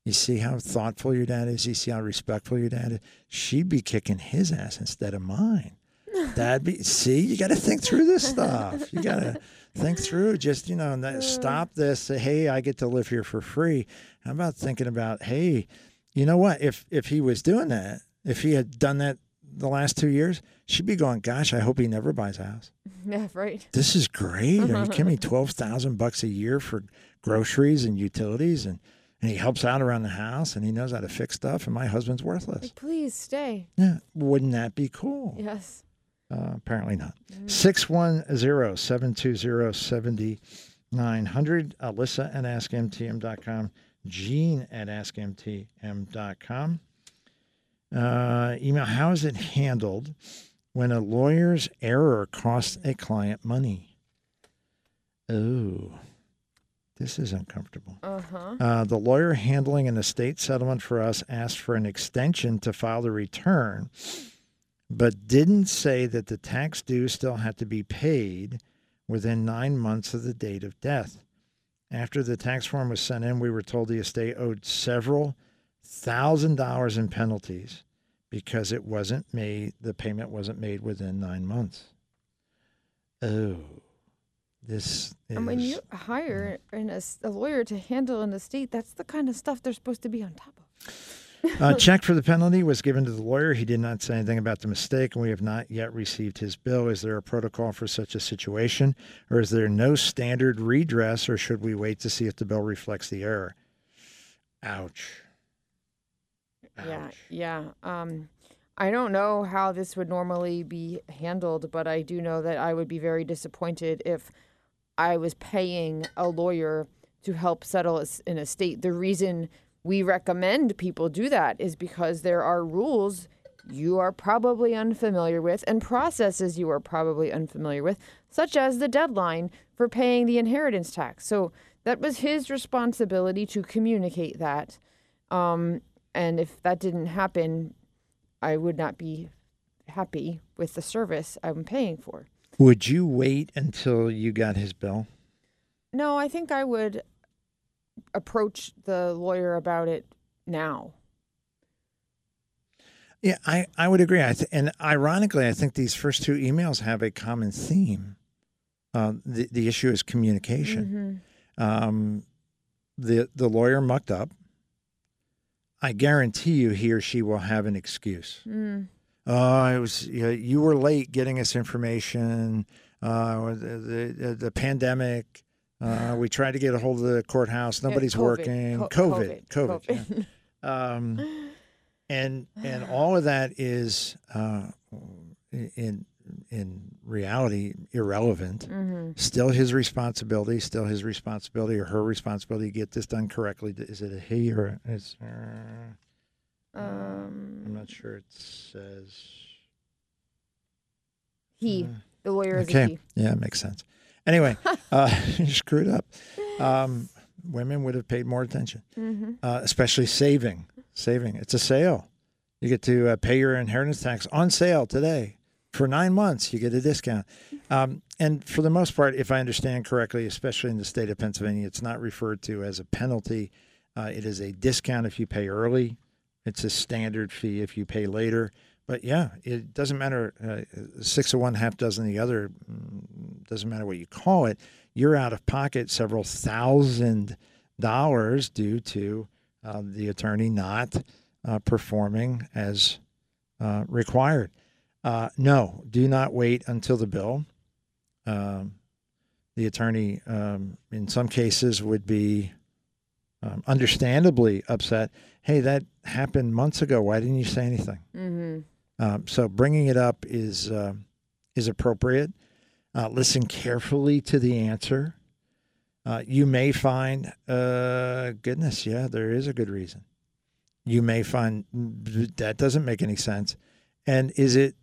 You see how thoughtful your dad is? You see how respectful your dad is? She'd be kicking his ass instead of mine. (laughs) That'd be, see, you got to think through this stuff. You got to think through just, you know, that, stop this. Say, Hey, I get to live here for free. How about thinking about, Hey, you know what? If, if he was doing that, if he had done that the last two years, she'd be going, Gosh, I hope he never buys a house (laughs) yeah, right. this is great. Are you kidding me? (laughs) Twelve thousand bucks a year for groceries and utilities, and and he helps out around the house, and he knows how to fix stuff. And my husband's worthless. Like, please stay. Yeah, wouldn't that be cool? Yes. Uh, apparently not. Six one zero seven two zero seventy nine hundred. Alyssa at askmtm.com. Gene at askmtm.com. Uh, email: How is it handled when a lawyer's error costs a client money? Oh, this is uncomfortable. Uh huh. Uh, the lawyer handling an estate settlement for us asked for an extension to file the return, but didn't say that the tax due still had to be paid within nine months of the date of death. After the tax form was sent in, we were told the estate owed several thousand dollars in penalties because it wasn't made, the payment wasn't made within nine months. Oh, this is. And when you hire an, es- a lawyer to handle an estate, that's the kind of stuff they're supposed to be on top of. A (laughs) check for the penalty was given to the lawyer. He did not say anything about the mistake, and we have not yet received his bill. Is there a protocol for such a situation, or is there no standard redress, or should we wait to see if the bill reflects the error? Ouch. Yeah, yeah. Um, I don't know how this would normally be handled, but I do know that I would be very disappointed if I was paying a lawyer to help settle an estate. The reason we recommend people do that is because there are rules you are probably unfamiliar with and processes you are probably unfamiliar with, such as the deadline for paying the inheritance tax. So that was his responsibility to communicate that. Um, and if that didn't happen, I would not be happy with the service I'm paying for. Would you wait until you got his bill? No, I think I would approach the lawyer about it now. Yeah, I, I would agree. I th- and ironically, I think these first two emails have a common theme. Uh, the the issue is communication. Mhm. Um, the the lawyer mucked up. I guarantee you, he or she will have an excuse. Mm. Oh, it was you, you were late getting us information. Uh, the, the the pandemic. Uh, we tried to get a hold of the courthouse. Nobody's COVID. working. Co- COVID. COVID. yeah. COVID. (laughs) Um, and and (sighs) all of that is uh, in in reality irrelevant. Mhm. Still his responsibility. Still his responsibility or her responsibility to get this done correctly. Is it a he or a, it's? Uh, I'm Um, not sure. It says he, uh, the lawyer is okay. Yeah, it makes sense. Anyway, uh, (laughs) you screwed up. Um, women would have paid more attention, Mm-hmm. uh, especially saving. Saving. It's a sale. You get to uh, pay your inheritance tax on sale today for nine months. You get a discount. Um, and for the most part, if I understand correctly, especially in the state of Pennsylvania, it's not referred to as a penalty. Uh, it is a discount if you pay early. It's a standard fee if you pay later. But yeah, it doesn't matter. Uh, six of one, half dozen the other. mm, Doesn't matter what you call it. You're out of pocket several thousand dollars due to uh, the attorney not uh, performing as uh, required. Uh, no, do not wait until the bill. Um, the attorney, um, in some cases, would be um, understandably upset. Hey, that happened months ago. Why didn't you say anything? Mm-hmm. Um, so bringing it up is uh, is appropriate. Uh, listen carefully to the answer. Uh, you may find, uh, goodness, yeah, there is a good reason. You may find "Mm, that doesn't make any sense. And is it,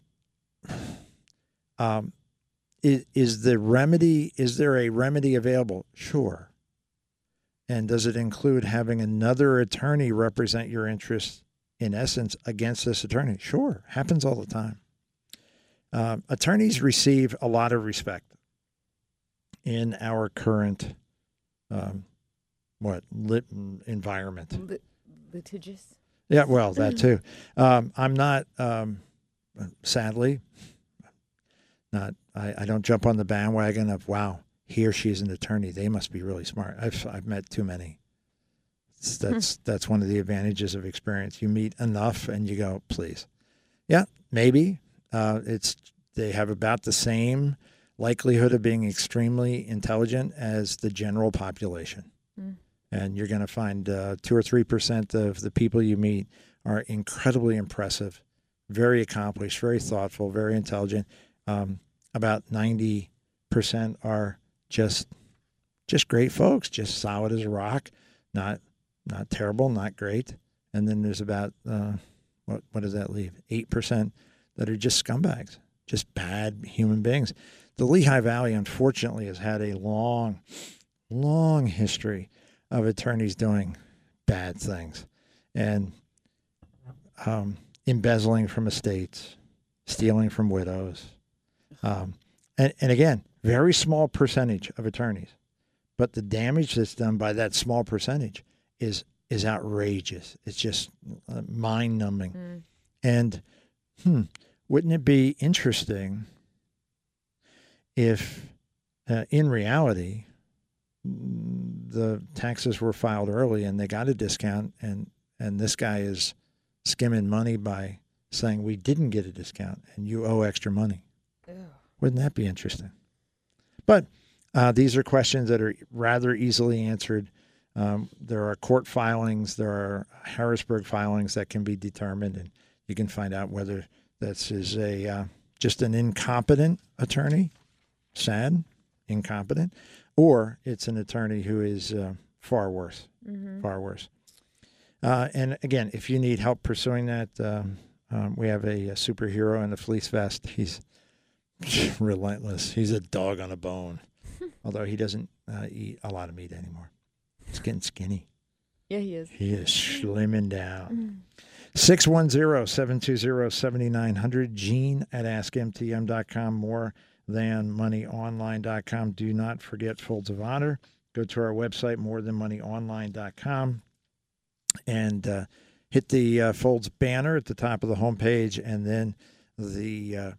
(sighs) um, is, is the remedy, is there a remedy available? Sure. And does it include having another attorney represent your interests in essence, against this attorney. Sure, happens all the time. Um, attorneys receive a lot of respect in our current, um, what lit environment. Lit- litigious. Yeah, well, that (laughs) too. Um, I'm not, um, sadly, not. I, I don't jump on the bandwagon of wow, he or she's an attorney. They must be really smart. I've I've met too many. It's- That's that's one of the advantages of experience. You meet enough, and you go, please, yeah, maybe. Uh, it's they have about the same likelihood of being extremely intelligent as the general population, Mm. and you're going to find uh, two or three percent of the people you meet are incredibly impressive, very accomplished, very thoughtful, very intelligent. Um, about ninety percent are just just great folks, just solid as a rock, not not terrible, not great. And then there's about uh, what what does that leave? Eight percent that are just scumbags, just bad human beings. The Lehigh Valley, unfortunately, has had a long, long history of attorneys doing bad things and um, embezzling from estates, stealing from widows. Um, and, and again, very small percentage of attorneys, but the damage that's done by that small percentage is is outrageous. It's just uh, mind numbing. Mm. And hmm, wouldn't it be interesting if, uh, in reality, the taxes were filed early and they got a discount, and and this guy is skimming money by saying we didn't get a discount and you owe extra money. Ew. Wouldn't that be interesting? But uh, these are questions that are rather easily answered. Um, there are court filings, there are Harrisburg filings that can be determined, and you can find out whether this is a uh, just an incompetent attorney, sad, incompetent, or it's an attorney who is uh, far worse, Mm-hmm. far worse. Uh, and again, if you need help pursuing that, um, um, we have a, a superhero in the fleece vest. He's (laughs) relentless. He's a dog on a bone, (laughs) although he doesn't uh, eat a lot of meat anymore. He's getting skinny. Yeah, he is. He is slimming down. Mm. 610 720 7900. Gene at askmtm.com. More than moneyonline.com. Do not forget Folds of Honor. Go to our website, morethanmoneyonline.com, and uh, hit the uh, Folds banner at the top of the homepage, and then the uh,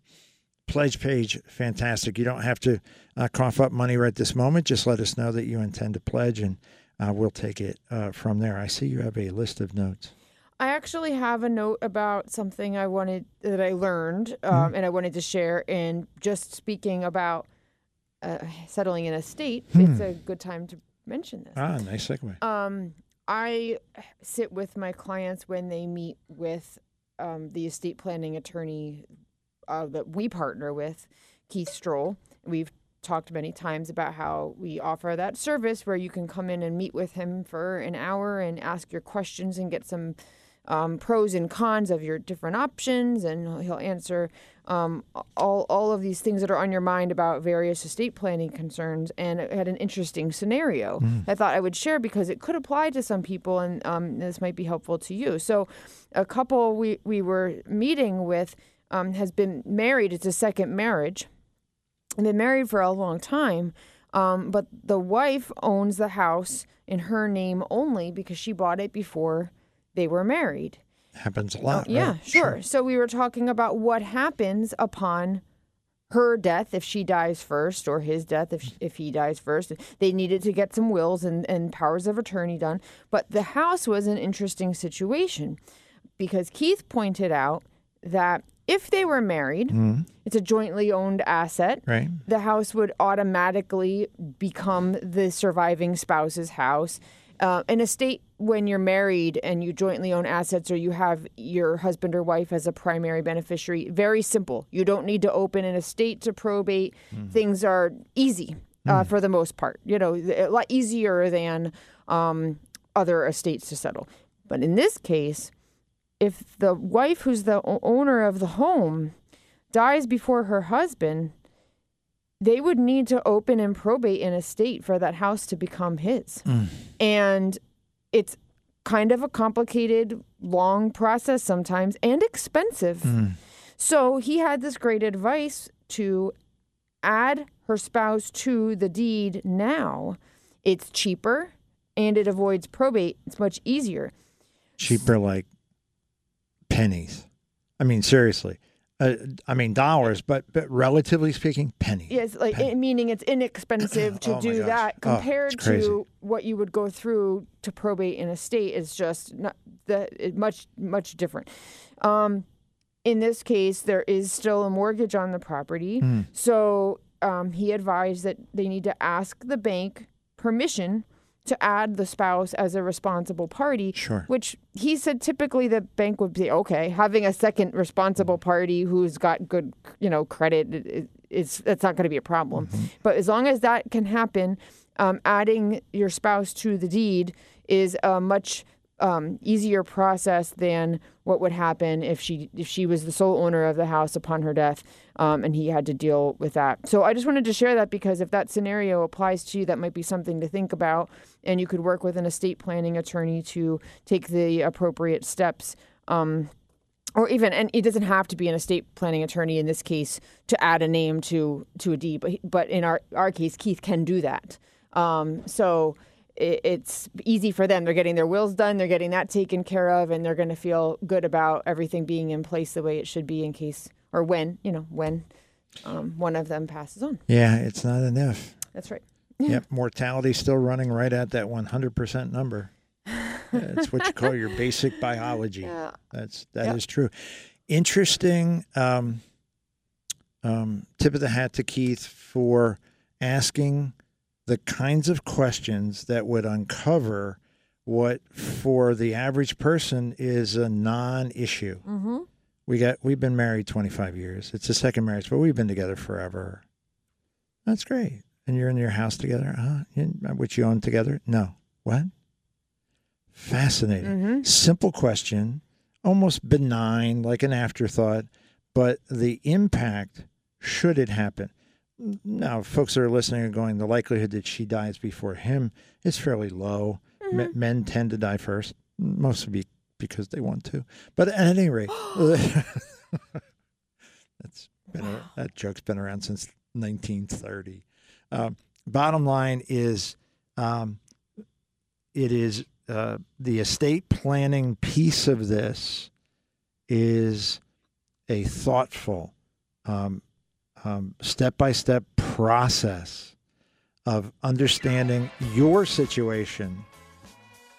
pledge page. Fantastic. You don't have to uh, cough up money right this moment. Just let us know that you intend to pledge, and uh, we'll take it uh, from there. I see you have a list of notes. I actually have a note about something I wanted that I learned, um, and I wanted to share. And just speaking about uh, settling in a state, it's a good time to mention this. Ah, nice segue. Um, I sit with my clients when they meet with um, the estate planning attorney uh, that we partner with, Keith Stroll. We've talked many times about how we offer that service where you can come in and meet with him for an hour and ask your questions and get some um, pros and cons of your different options, and he'll answer um, all all of these things that are on your mind about various estate planning concerns. And it had an interesting scenario I thought I would share because it could apply to some people, and um, this might be helpful to you. So, a couple we we were meeting with um, has been married. It's a second marriage and been married for a long time. Um, but the wife owns the house in her name only because she bought it before they were married. Happens a lot. Yeah, right? sure. So we were talking about what happens upon her death if she dies first, or his death if if he dies first. They needed to get some wills and, and powers of attorney done. But the house was an interesting situation because Keith pointed out that if they were married, it's a jointly owned asset Right. the house would automatically become the surviving spouse's house. Uh, an estate, when you're married and you jointly own assets or you have your husband or wife as a primary beneficiary, very simple. You don't need to open an estate to probate. Things are easy uh, for the most part, you know, a lot easier than um, other estates to settle. But in this case, if the wife who's the o- owner of the home dies before her husband, they would need to open and probate an estate for that house to become his. Hmm. And it's kind of a complicated, long process sometimes and expensive. Hmm. So he had this great advice to add her spouse to the deed now. It's cheaper and it avoids probate. It's much easier. Cheaper like pennies. I mean, seriously. Uh, I mean dollars, but but relatively speaking, pennies. Yes, like it, meaning it's inexpensive (clears throat) to Oh do that Oh, compared crazy. to what you would go through to probate in a state Is just not the much much different. Um, in this case, there is still a mortgage on the property, Hmm. so um, he advised that they need to ask the bank permission to add the spouse as a responsible party. Sure. Which he said typically the bank would be okay. Having a second responsible party who's got good, you know, credit i- i- is that's not going to be a problem. But as long as that can happen, um, adding your spouse to the deed is a much um, easier process than what would happen if she if she was the sole owner of the house upon her death, um, and he had to deal with that. So I just wanted to share that because if that scenario applies to you, that might be something to think about, and you could work with an estate planning attorney to take the appropriate steps. Um, or even, and it doesn't have to be an estate planning attorney in this case to add a name to to a deed, but but in our our case, Keith can do that. Um, so it's easy for them. They're getting their wills done, they're getting that taken care of, and they're going to feel good about everything being in place the way it should be in case or when you know when um, one of them passes on. Yeah, it's not enough. That's right. Yep, (laughs) mortality still running right at that 100% number. That's what you call your basic biology. Yeah. That's that is Yep. true. Interesting um, um, tip of the hat to Keith for asking the kinds of questions that would uncover what for the average person is a non-issue. Mm-hmm. We got we've been married 25 years. It's a second marriage, but we've been together forever. That's great. And you're in your house together, huh? Which you own together? No. What? Fascinating. Mm-hmm. Simple question, almost benign, like an afterthought, but the impact should it happen. Now, folks that are listening are going, the likelihood that she dies before him is fairly low. Me- Men tend to die first, mostly because they want to. But at any rate, (gasps) (laughs) that's been a, that joke's been around since 1930. Um, bottom line is, um, it is uh, the estate planning piece of this is a thoughtful, um, um, step-by-step process of understanding your situation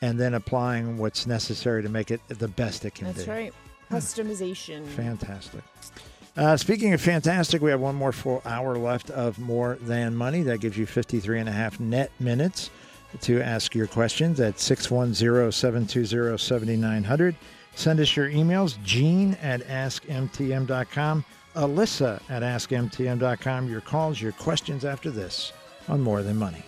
and then applying what's necessary to make it the best it can That's be. That's right. Customization. Fantastic. Uh, speaking of fantastic, we have one more full hour left of More Than Money. That gives you 53 and a half net minutes to ask your questions at 610-720-7900. Send us your emails, Gene at AskMTM.com, Alyssa at AskMTM.com. Your calls, your questions after this on More Than Money.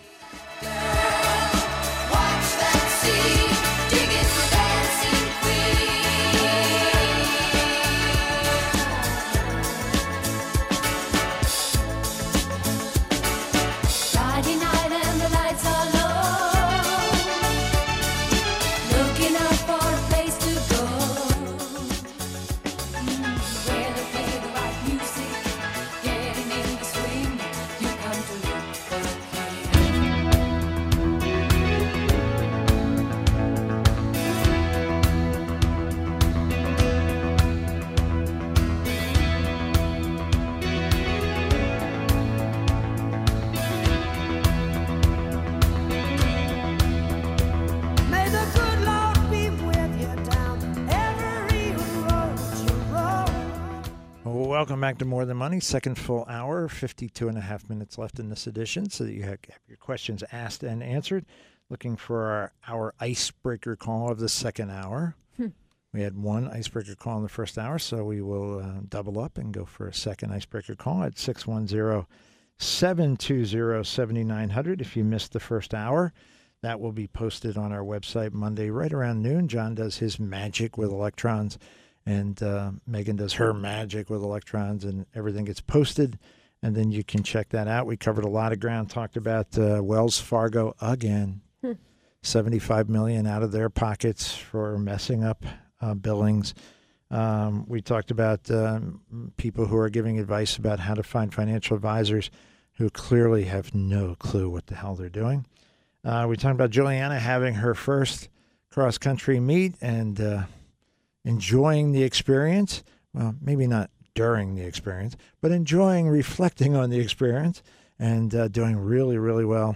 Back to More Than Money. Second full hour, 52 and a half minutes left in this edition so that you have your questions asked and answered. Looking for our, our icebreaker call of the second hour. We had one icebreaker call in the first hour, so we will uh, double up and go for a second icebreaker call at 610 720 7900. If you missed the first hour, that will be posted on our website Monday right around noon. John does his magic with electrons, and uh, Megan does her magic with electrons, and everything gets posted. And then you can check that out. We covered a lot of ground, talked about uh, Wells Fargo again. 75 million out of their pockets for messing up uh, billings. Um, we talked about um, people who are giving advice about how to find financial advisors who clearly have no clue what the hell they're doing. Uh, we talked about Juliana having her first cross country meet and uh, enjoying the experience. Well, maybe not during the experience, but enjoying reflecting on the experience and uh, doing really, really well.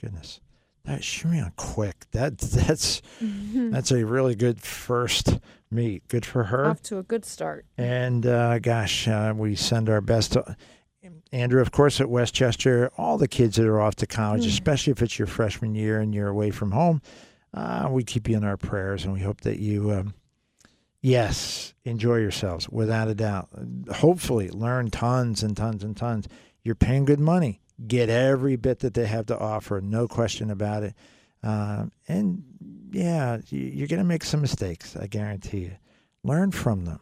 Goodness, that ran quick. That (laughs) that's that's a really good first meet. Good for her. Off to a good start. And uh, gosh, uh, we send our best to Andrew, of course, at West Chester. All the kids that are off to college, especially if it's your freshman year and you're away from home, uh, we keep you in our prayers, and we hope that you, um, yes, enjoy yourselves without a doubt. Hopefully, learn tons and tons and tons. You're paying good money. Get every bit that they have to offer, no question about it. Uh, and yeah, you- you're going to make some mistakes. I guarantee you. Learn from them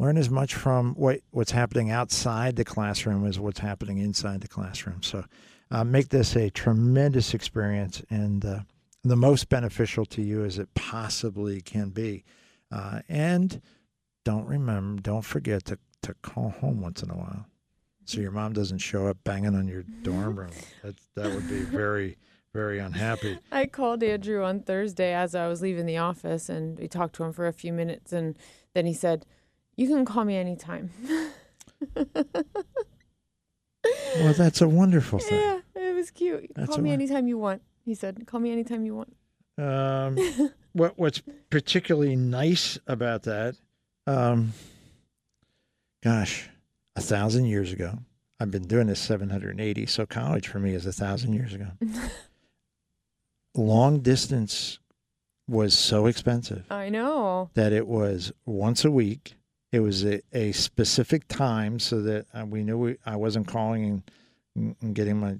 learn as much from what what's happening outside the classroom as what's happening inside the classroom. So, uh, make this a tremendous experience and uh, the most beneficial to you as it possibly can be. Uh, and don't remember, don't forget to to call home once in a while, so your mom doesn't show up banging on your dorm room. (laughs) That that would be very very unhappy. I called Andrew on Thursday as I was leaving the office, and we talked to him for a few minutes, and then he said, "You can call me anytime." (laughs) Well, that's a wonderful thing. yeah, it was cute. That's call me anytime you want. He said, "Call me anytime you want." Um, (laughs) what what's particularly nice about that, um, gosh, a thousand years ago, I've been doing this 780, so college for me is a thousand years ago. (laughs) Long distance was so expensive I know. that it was once a week. It was a, a specific time so that uh, we knew we, I wasn't calling and, and getting my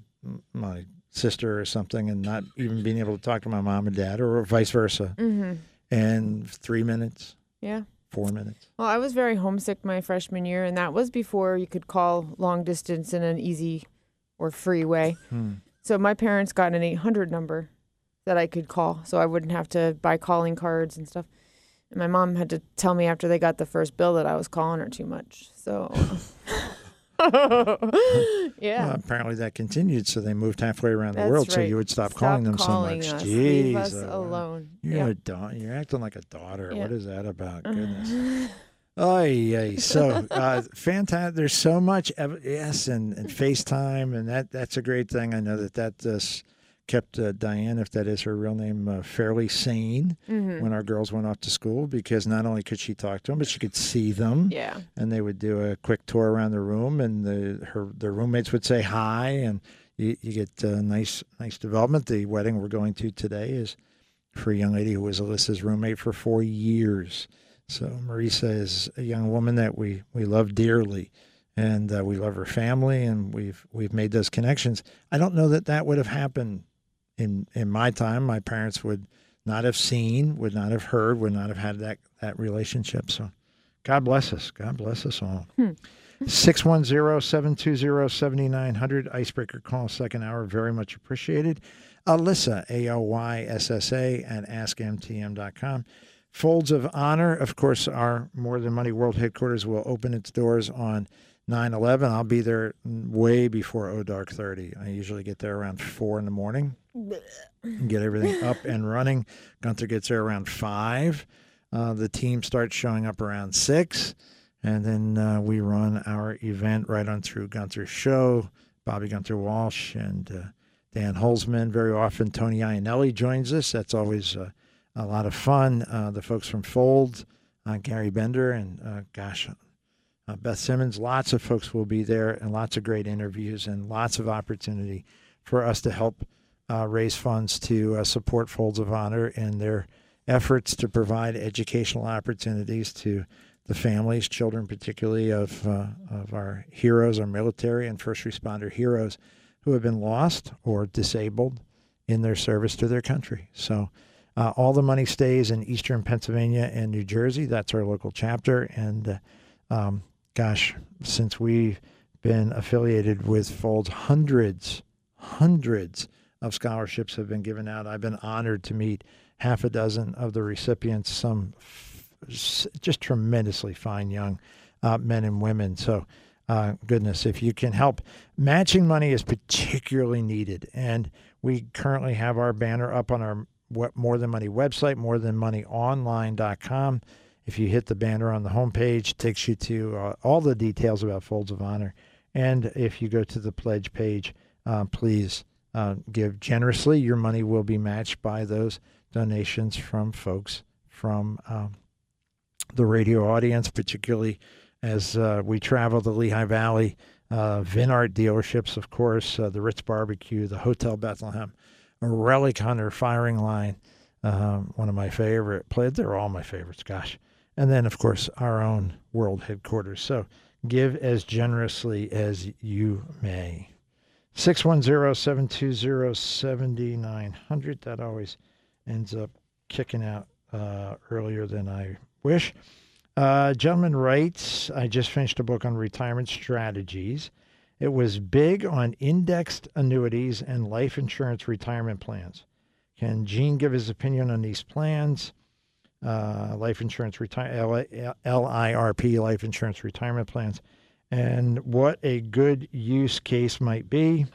my sister or something and not even being able to talk to my mom and dad or vice versa. hmm And three minutes, Yeah. four minutes. Well, I was very homesick my freshman year, and that was before you could call long distance in an easy or free way. Hmm. So my parents got an 800 number that I could call, so I wouldn't have to buy calling cards and stuff. And my mom had to tell me after they got the first bill that I was calling her too much. So, (laughs) (laughs) yeah. Well, apparently that continued, so they moved halfway around the That's world so right. you would stop, calling them calling so much. us. Jeez, Leave us alone. You're a da- You're acting like a daughter. What is that about? (laughs) Goodness. Oh yeah. So (laughs) uh, fantastic. There's so much. Ev- yes, and, and FaceTime, and that that's a great thing. I know that that uh, s- kept uh, Diane, if that is her real name, uh, fairly sane Mhm. when our girls went off to school because not only could she talk to them, but she could see them. Yeah. and they would do a quick tour around the room, and the her their roommates would say hi, and you, you get uh, nice nice development. The wedding we're going to today is for a young lady who was Alyssa's roommate for four years. So Marisa is a young woman that we we love dearly, and uh, we love her family, and we've we've made those connections. I don't know that that would have happened in in my time. My parents would not have seen, would not have heard, would not have had that that relationship. So. God bless us. God bless us all. Hmm. 610-720-7900 icebreaker call second hour very much appreciated alyssa a-l-y-s-s-a at askmtm.com folds of honor of course our more than money world headquarters will open its doors on 9-11 i'll be there way before o dark 30 i usually get there around 4 in the morning and get everything (laughs) up and running gunther gets there around 5 uh, the team starts showing up around six, and then uh, we run our event right on through Gunther's show. Bobby Gunther Walsh and uh, Dan Holzman. Very often, Tony Iannelli joins us. That's always uh, a lot of fun. Uh, the folks from Fold, uh, Gary Bender, and uh, gosh, uh, Beth Simmons. Lots of folks will be there and lots of great interviews and lots of opportunity for us to help uh, raise funds to uh, support Folds of Honor and their efforts to provide educational opportunities to the families, children particularly of uh, of our heroes, our military and first responder heroes who have been lost or disabled in their service to their country. So. Uh, all the money stays in Eastern Pennsylvania and New Jersey. That's our local chapter. And uh, um, gosh, since we've been affiliated with Folds, hundreds, hundreds of scholarships have been given out. I've been honored to meet half a dozen of the recipients, some f- just tremendously fine young uh, men and women. So, uh, goodness, if you can help, matching money is particularly needed. And we currently have our banner up on our More Than Money website, morethanmoneyonline.com. If you hit the banner on the homepage, it takes you to uh, all the details about Folds of Honor. And if you go to the pledge page, uh, please uh, give generously. Your money will be matched by those donations from folks from um, the radio audience, particularly as uh, we travel the Lehigh Valley. Uh, Vinart dealerships, of course, uh, the Ritz Barbecue, the Hotel Bethlehem, Relic Hunter firing line, um, one of my favorite plays. They're all my favorites, gosh. And then, of course, our own world headquarters. So give as generously as you may. 610-720-7900. That always ends up kicking out uh, earlier than I wish. Uh, gentleman writes, I just finished a book on retirement strategies. It was big on indexed annuities and life insurance retirement plans. Can Gene give his opinion on these plans? Uh, life insurance retire LIRP life insurance retirement plans, and what a good use case might be.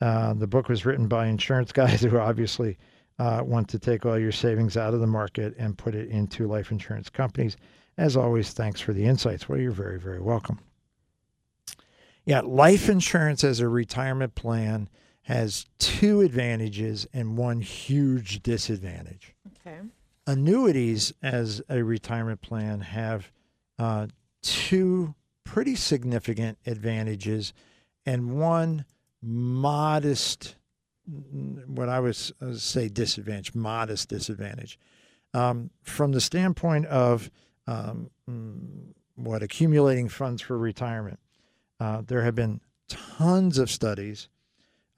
Uh, the book was written by insurance (laughs) guys who obviously uh, want to take all your savings out of the market and put it into life insurance companies. As always, thanks for the insights. Well, you're very, very welcome. Yeah, life insurance as a retirement plan has two advantages and one huge disadvantage. Okay. Annuities as a retirement plan have uh, two pretty significant advantages and one modest, what I would uh, say disadvantage, modest disadvantage. Um, from the standpoint of um, mm, what accumulating funds for retirement, uh, there have been tons of studies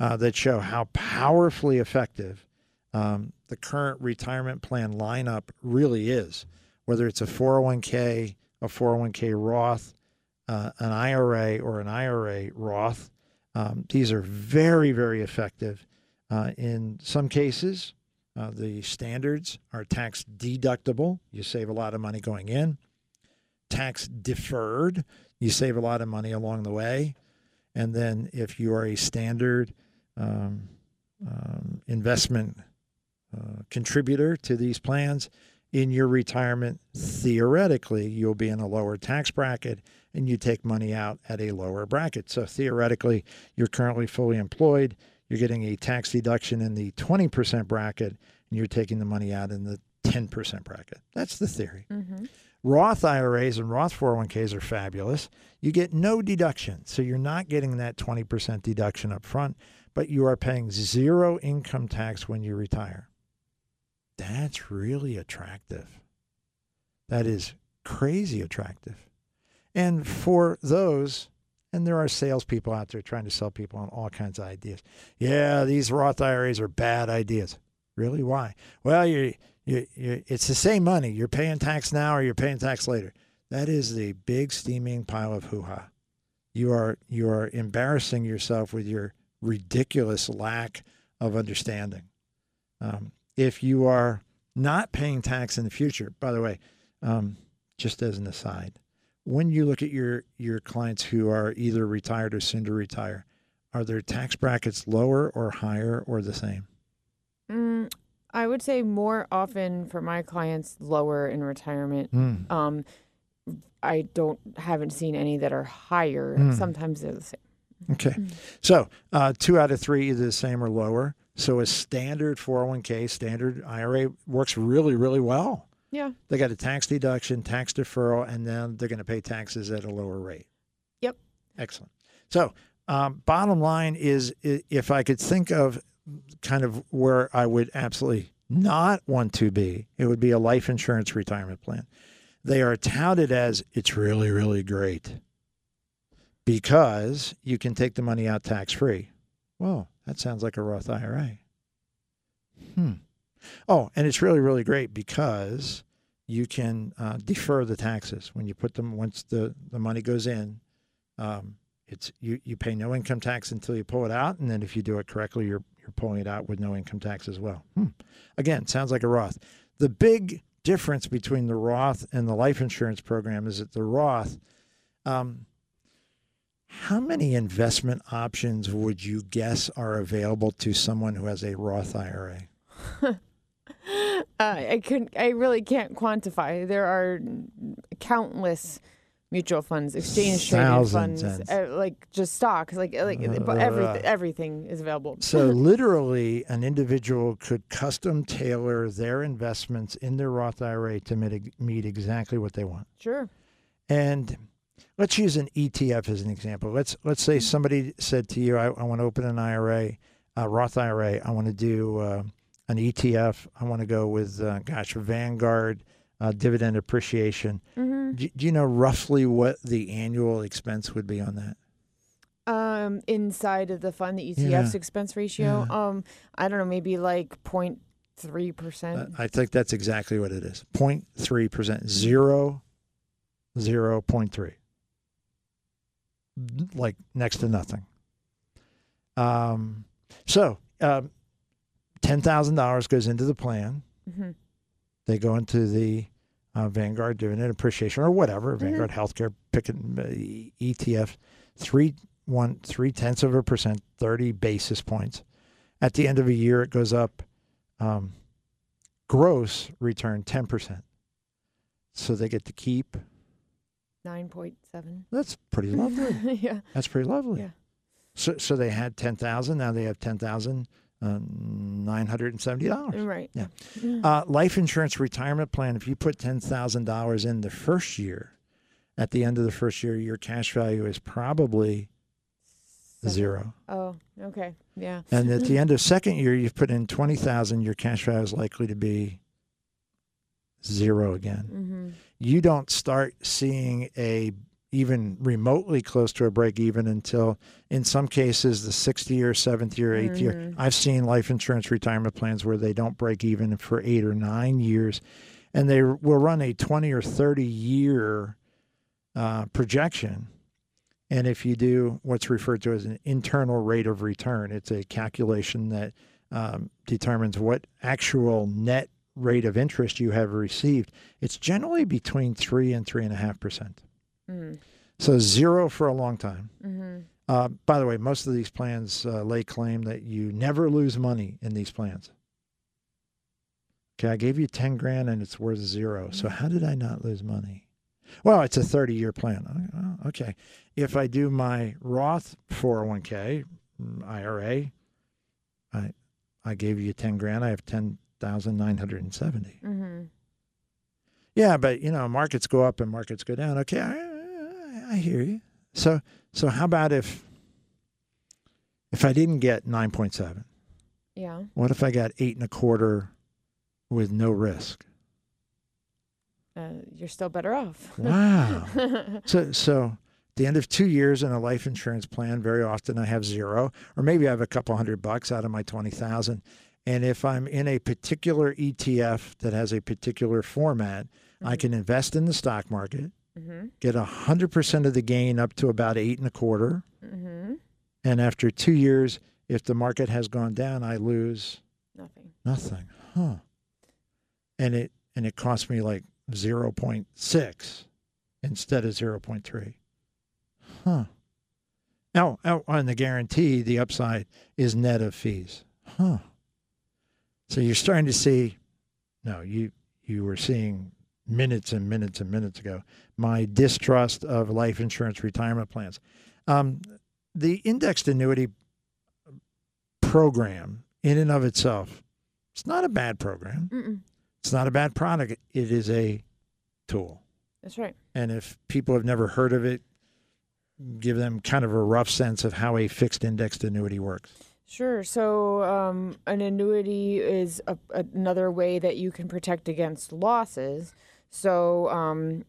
uh, that show how powerfully effective um, the current retirement plan lineup really is, whether it's a 401k, a 401k Roth, uh, an IRA, or an IRA Roth. Um, these are very, very effective. Uh, in some cases, uh, the standards are tax deductible. You save a lot of money going in. Tax deferred. You save a lot of money along the way. And then if you are a standard um, um, investment uh, contributor to these plans in your retirement, theoretically, you'll be in a lower tax bracket and you take money out at a lower bracket. So theoretically, you're currently fully employed, you're getting a tax deduction in the 20% bracket, and you're taking the money out in the 10% bracket. That's the theory. Mm-hmm. Roth IRAs and Roth 401ks are fabulous. You get no deduction. So you're not getting that 20% deduction up front, but you are paying zero income tax when you retire. That's really attractive. That is crazy attractive. And for those, and there are salespeople out there trying to sell people on all kinds of ideas. Yeah, these Roth IRAs are bad ideas. Really? Why? Well, you you, you, it's the same money. You're paying tax now or you're paying tax later. That is the big steaming pile of hoo ha. You are you are embarrassing yourself with your ridiculous lack of understanding. Um, if you are not paying tax in the future, by the way, um, just as an aside, when you look at your your clients who are either retired or soon to retire, are their tax brackets lower or higher or the same? Mm, I would say more often for my clients lower in retirement. Mm. Um, I don't haven't seen any that are higher. Mm. Sometimes they're the same. Okay. So uh, two out of three either the same or lower. So a standard 401k, standard IRA works really, really well. Yeah. They got a tax deduction, tax deferral, and then they're going to pay taxes at a lower rate. Yep. Excellent. So, um, bottom line is if I could think of kind of where I would absolutely not want to be, it would be a life insurance retirement plan. They are touted as it's really, really great because you can take the money out tax free. Well, that sounds like a Roth IRA. Hmm. Oh, and it's really, really great because you can uh, defer the taxes when you put them once the, the money goes in. Um, it's you, you pay no income tax until you pull it out, and then if you do it correctly, you're you're pulling it out with no income tax as well. Hmm. Again, sounds like a Roth. The big difference between the Roth and the life insurance program is that the Roth. Um, how many investment options would you guess are available to someone who has a Roth IRA? Uh, (laughs) I couldn't. I really can't quantify. There are countless mutual funds, exchange traded funds, uh, like just stocks, like like Uh, everything. Everything is available. So (laughs) literally, an individual could custom tailor their investments in their Roth IRA to meet, meet exactly what they want. Sure. And let's use an ETF as an example. Let's let's say somebody said to you, "I, I want to open an IRA, a Roth IRA. I want to do uh, an ETF. I want to go with, uh, gosh, Vanguard uh, dividend appreciation." hmm Do, do you know roughly what the annual expense would be on that? Um, inside of the fund, the ETF's Yeah. expense ratio. Um, I don't know, maybe like 0.3 Uh, percent. I think that's exactly what it is. 0.3 percent, zero, zero point three, like next to nothing. Um, so um, ten thousand dollars goes into the plan. hmm They go into the uh, Vanguard dividend appreciation or whatever Vanguard Healthcare pick an uh, ETF, three one three tenths of a percent, thirty basis points. At the end of a year, it goes up. Um, gross return ten percent. So they get to keep. 9.7. That's pretty (laughs) lovely. yeah. That's pretty lovely. Yeah. So so they had ten thousand. Now they have ten thousand uh, nine hundred and seventy dollars. Right. Yeah. Yeah. Uh, life insurance retirement plan. If you put ten thousand dollars in the first year, at the end of the first year, your cash value is probably Seven. zero. Oh, okay. Yeah. And at the (laughs) end of second year, you've put in twenty thousand. Your cash value is likely to be zero again. hmm You don't start seeing a even remotely close to a break even until in some cases the sixth year, seventh year, 8th year. Mhm. I've seen life insurance retirement plans where they don't break even for eight or nine years, and they will run a twenty or thirty year uh, projection. And if you do what's referred to as an internal rate of return, it's a calculation that um, determines what actual net rate of interest you have received. It's generally between three and three and a half percent. Mm. So zero for a long time. hmm Uh, by the way, most of these plans uh, lay claim that you never lose money in these plans. Okay, I gave you 10 grand and it's worth zero. So how did I not lose money? Well, it's a 30 year plan. Oh, Okay. If I do my Roth 401k mm, IRA, I I gave you 10 grand, I have 10,970. hmm Yeah, but you know, markets go up and markets go down. Okay, I, I, hear you. So, so how about if if I didn't get nine point seven? Yeah. What if I got eight and a quarter with no risk? Uh, you're still better off. Wow. (laughs) so, so the end of two years in a life insurance plan, very often I have zero, or maybe I have a couple hundred bucks out of my twenty thousand. And if I'm in a particular ETF that has a particular format, I can invest in the stock market. hmm get a hundred percent of the gain up to about eight and a quarter. hmm And after two years, if the market has gone down, I lose Nothing. nothing. Huh. And it and it cost me like zero point six instead of zero point three. Huh. Now, now on the guarantee, the upside is net of fees. Huh. So you're starting to see no, you you were seeing minutes and minutes and minutes ago my distrust of life insurance retirement plans. Um, the indexed annuity program, in and of itself, it's not a bad program. Mm-mm. It's not a bad product. It is a tool. That's right. And if people have never heard of it, give them kind of a rough sense of how a fixed indexed annuity works. Sure. So, um, an annuity is a, another way that you can protect against losses. So, um,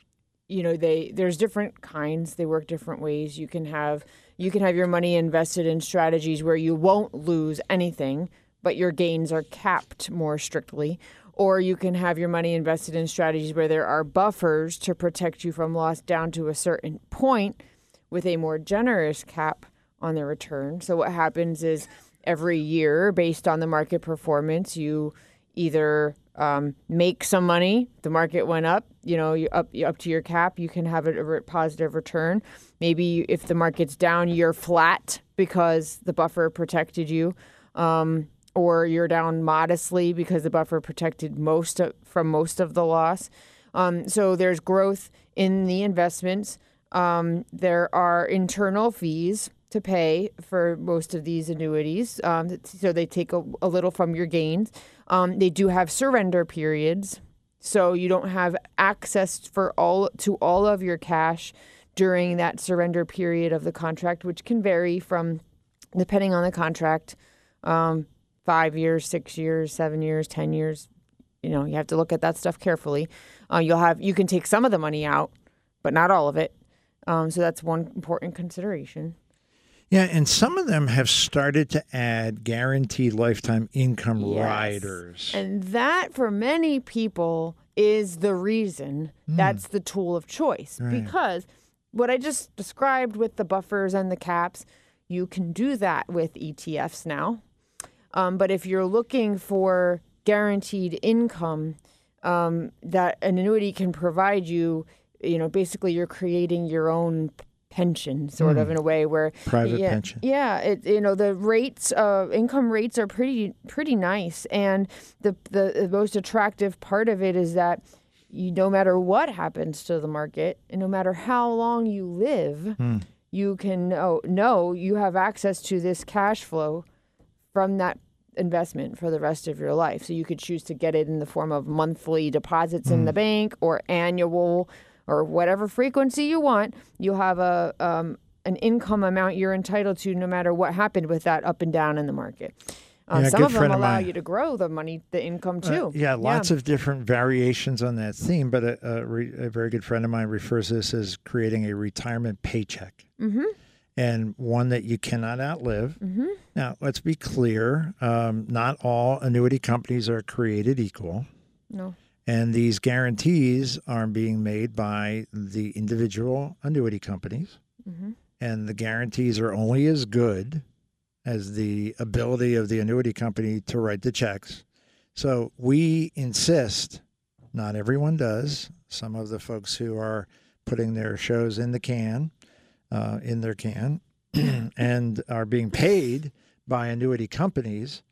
you know, they there's different kinds. They work different ways. You can have you can have your money invested in strategies where you won't lose anything, but your gains are capped more strictly. Or you can have your money invested in strategies where there are buffers to protect you from loss down to a certain point with a more generous cap on the return. So what happens is every year, based on the market performance, you either um, make some money. The market went up, you know, you up up to your cap. You can have a, a positive return. Maybe if the market's down, you're flat because the buffer protected you. Um, or you're down modestly because the buffer protected most of, from most of the loss. Um, so there's growth in the investments. Um, there are internal fees to pay for most of these annuities. Um, so they take a, a little from your gains. Um, they do have surrender periods, so you don't have access for all to all of your cash during that surrender period of the contract, which can vary from depending on the contract. Um, five years, six years, seven years, ten years. You know, you have to look at that stuff carefully. Uh, you'll have you can take some of the money out, but not all of it. Um, so that's one important consideration. Yeah, and some of them have started to add guaranteed lifetime income Yes. riders. And that, for many people, is the reason that's the tool of choice. Right. Because what I just described with the buffers and the caps, you can do that with ETFs now. Um, but if you're looking for guaranteed income um, that an annuity can provide you, you know, basically you're creating your own pension, sort of hmm. in a way where Private yeah, pension. Yeah, it you know the rates, uh, income rates are pretty pretty nice, and the, the the most attractive part of it is that you no matter what happens to the market, and no matter how long you live, hmm. you can know, know you have access to this cash flow from that investment for the rest of your life. So you could choose to get it in the form of monthly deposits in the hmm. bank or annual or whatever frequency you want. You'll have a um, an income amount you're entitled to no matter what happened with that up and down in the market. Uh, Yeah, some of them friend of allow you to grow the money, the income Uh, too. yeah, lots of different variations on that theme, but a, a, re, a very good friend of mine refers to this as creating a retirement paycheck. Mm-hmm. And one that you cannot outlive. Mm-hmm. Now, let's be clear um, not all annuity companies are created equal. No. And these guarantees are being made by the individual annuity companies. Mm-hmm. And the guarantees are only as good as the ability of the annuity company to write the checks. So we insist, not everyone does. Some of the folks who are putting their shows in the can, uh, in their can, (clears throat) and are being paid by annuity companies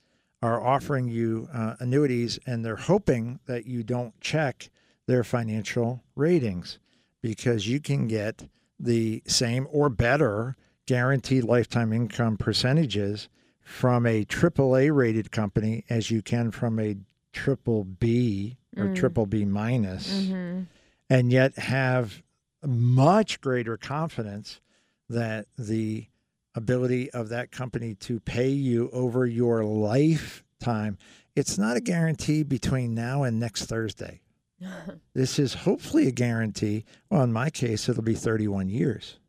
are offering you uh, annuities and they're hoping that you don't check their financial ratings because you can get the same or better guaranteed lifetime income percentages from a AAA rated company as you can from a triple B or triple B minus, Mm-hmm. and yet have much greater confidence that the ability of that company to pay you over your lifetime it's not a guarantee between now and next Thursday. (laughs) this is hopefully a guarantee. Well, in my case, it'll be 31 years.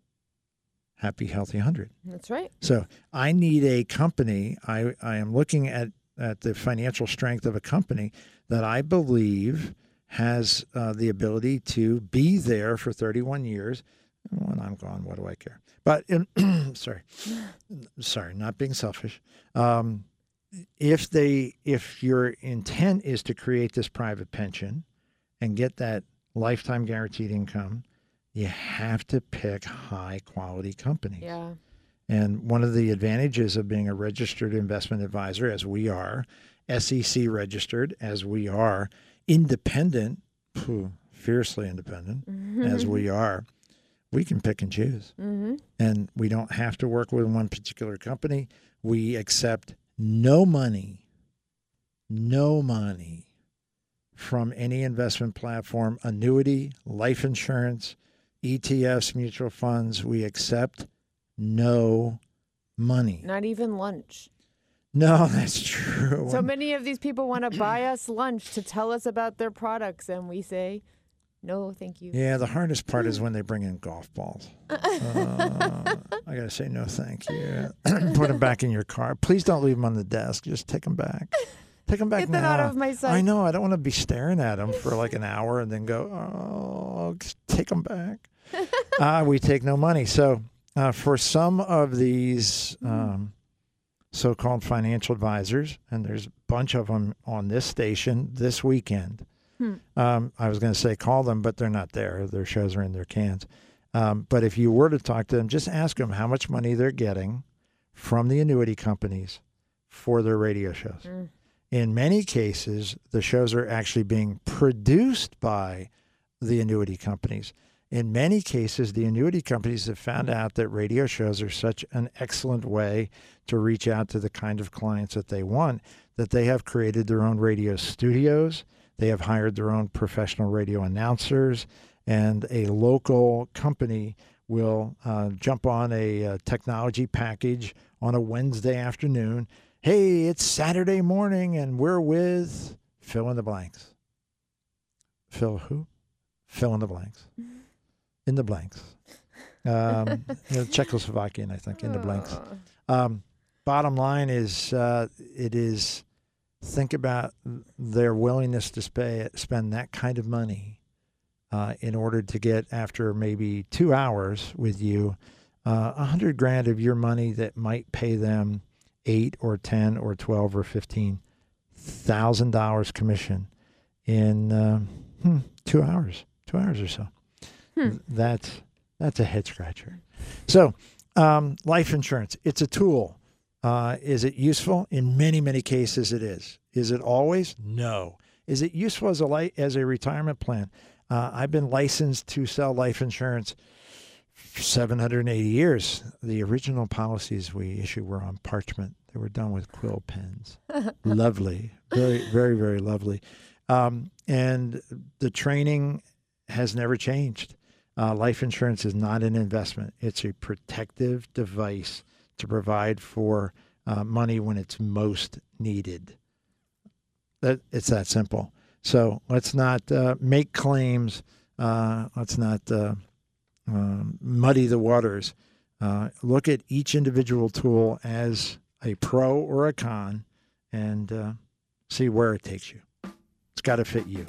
Happy, healthy 100. That's right. So I need a company. I, I am looking at, at the financial strength of a company that I believe has uh, the ability to be there for 31 years. When I'm gone, what do I care? But in, (clears throat) sorry, sorry, not being selfish. Um, if they, if your intent is to create this private pension and get that lifetime guaranteed income, you have to pick high quality companies. Yeah. And one of the advantages of being a registered investment advisor, as we are, SEC registered, as we are, independent, phew, fiercely independent, as (laughs) we are, we can pick and choose. Mm-hmm. And we don't have to work with one particular company. We accept no money, no money from any investment platform, annuity, life insurance, ETFs, mutual funds. We accept no money. Not even lunch. No, (laughs) that's true. So many of these people want to buy us lunch to tell us about their products, and we say, no, thank you. Yeah, the hardest part is when they bring in golf balls. (laughs) Uh, I gotta say no, thank you. (clears throat) Put them back in your car. Please don't leave them on the desk. Just take them back. Take them back Get them now. out of my sight. I know. I don't want to be staring at them for like an hour and then go, oh, just take them back. uh, (laughs) we take no money. So uh, for some of these um, so-called financial advisors, and there's a bunch of them on this station this weekend. Um, I was going to say call them, but they're not there. Their shows are in their cans. Um, but if you were to talk to them, just ask them how much money they're getting from the annuity companies for their radio shows. In many cases, the shows are actually being produced by the annuity companies. In many cases, the annuity companies have found out that radio shows are such an excellent way to reach out to the kind of clients that they want that they have created their own radio studios. They have hired their own professional radio announcers, and a local company will uh, jump on a, uh technology package on a Wednesday afternoon. Hey, it's Saturday morning, and we're with fill in the blanks. Fill who? Fill in the blanks. In the blanks. Um, Czechoslovakian, I think, in the blanks. (laughs) Um, bottom line is, uh, it is think about their willingness to spay, spend that kind of money uh, in order to get after maybe two hours with you uh, a hundred grand of your money that might pay them eight or ten or twelve or fifteen thousand dollars commission in um, hmm, two hours, two hours or so. That's that's a head scratcher. So, um, life insurance, it's a tool. Uh, is it useful? In many, many cases, it is. Is it always? No. Is it useful as a li- as a retirement plan? Uh, I've been licensed to sell life insurance for 780 years. The original policies we issued were on parchment. They were done with quill pens. (laughs) lovely, very, very, very lovely. Um, and the training has never changed. Uh, life insurance is not an investment; it's a protective device to provide for uh, money when it's most needed. That it's that simple. So let's not uh, make claims. Uh, let's not uh, um, muddy the waters. Uh, look at each individual tool as a pro or a con, and uh, see where it takes you. It's got to fit you.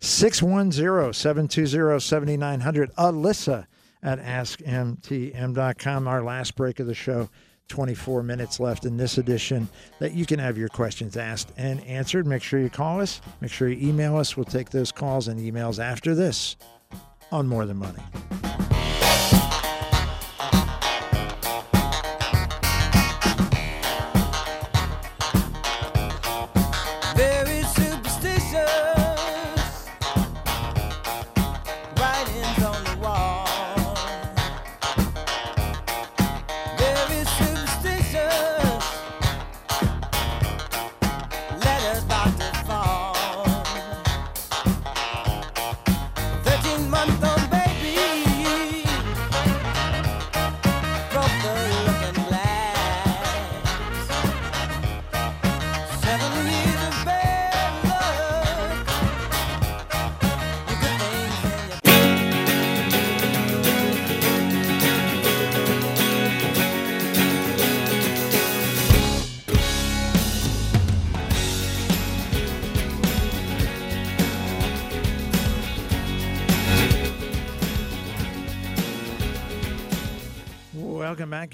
610-720-7900. Alyssa at askmtm.com. Our last break of the show. 24 minutes left in this edition that you can have your questions asked and answered. Make sure you call us. Make sure you email us. We'll take those calls and emails after this on More Than Money.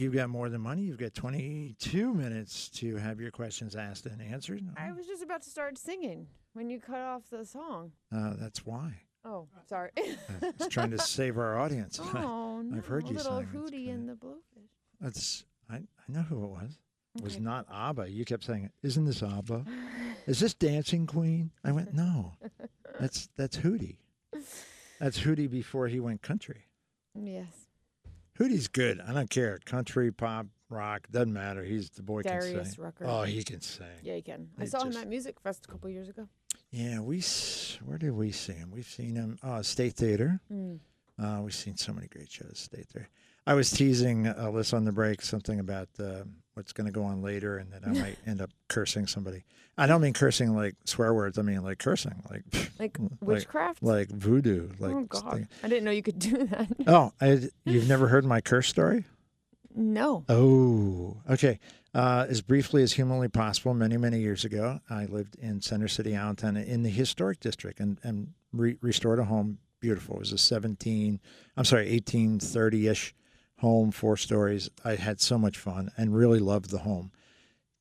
You've got more than money. You've got 22 minutes to have your questions asked and answered. I was just about to start singing when you cut off the song. Uh, that's why. Oh, sorry. (laughs) I was trying to save our audience. (laughs) oh. (laughs) I've heard you little sing. Hootie and the blowfish. That's I, I know who it was. It was Okay. not ABBA. You kept saying, "Isn't this ABBA? Is this Dancing Queen?" I went, "No, that's that's Hootie. That's Hootie before he went country. Yes. Hootie's good. I don't care. Country, pop, rock doesn't matter. He's the boy can Darius sing. Rucker. Oh, he can sing. Yeah, he can. I It saw him at Musikfest a couple years ago. Yeah, we where did we see him? We've seen him. Oh, State Theater. Mm. Uh, we've seen so many great shows. State Theater. I was teasing Alyssa on the break something about uh, what's going to go on later, and that I might end up cursing somebody. I don't mean cursing like swear words. I mean like cursing, like (laughs) Like like- witchcraft? like voodoo. Like oh God, thing. I didn't know you could (laughs) do that. Oh, I, you've never heard my curse story? no. Oh, okay. Uh, as briefly as humanly possible, many, many years ago, I lived in Center City, Allentown, in the historic district and, and re- restored a home. Beautiful. It was a 17, I'm sorry, 1830 ish home, four stories. I had so much fun and really loved the home.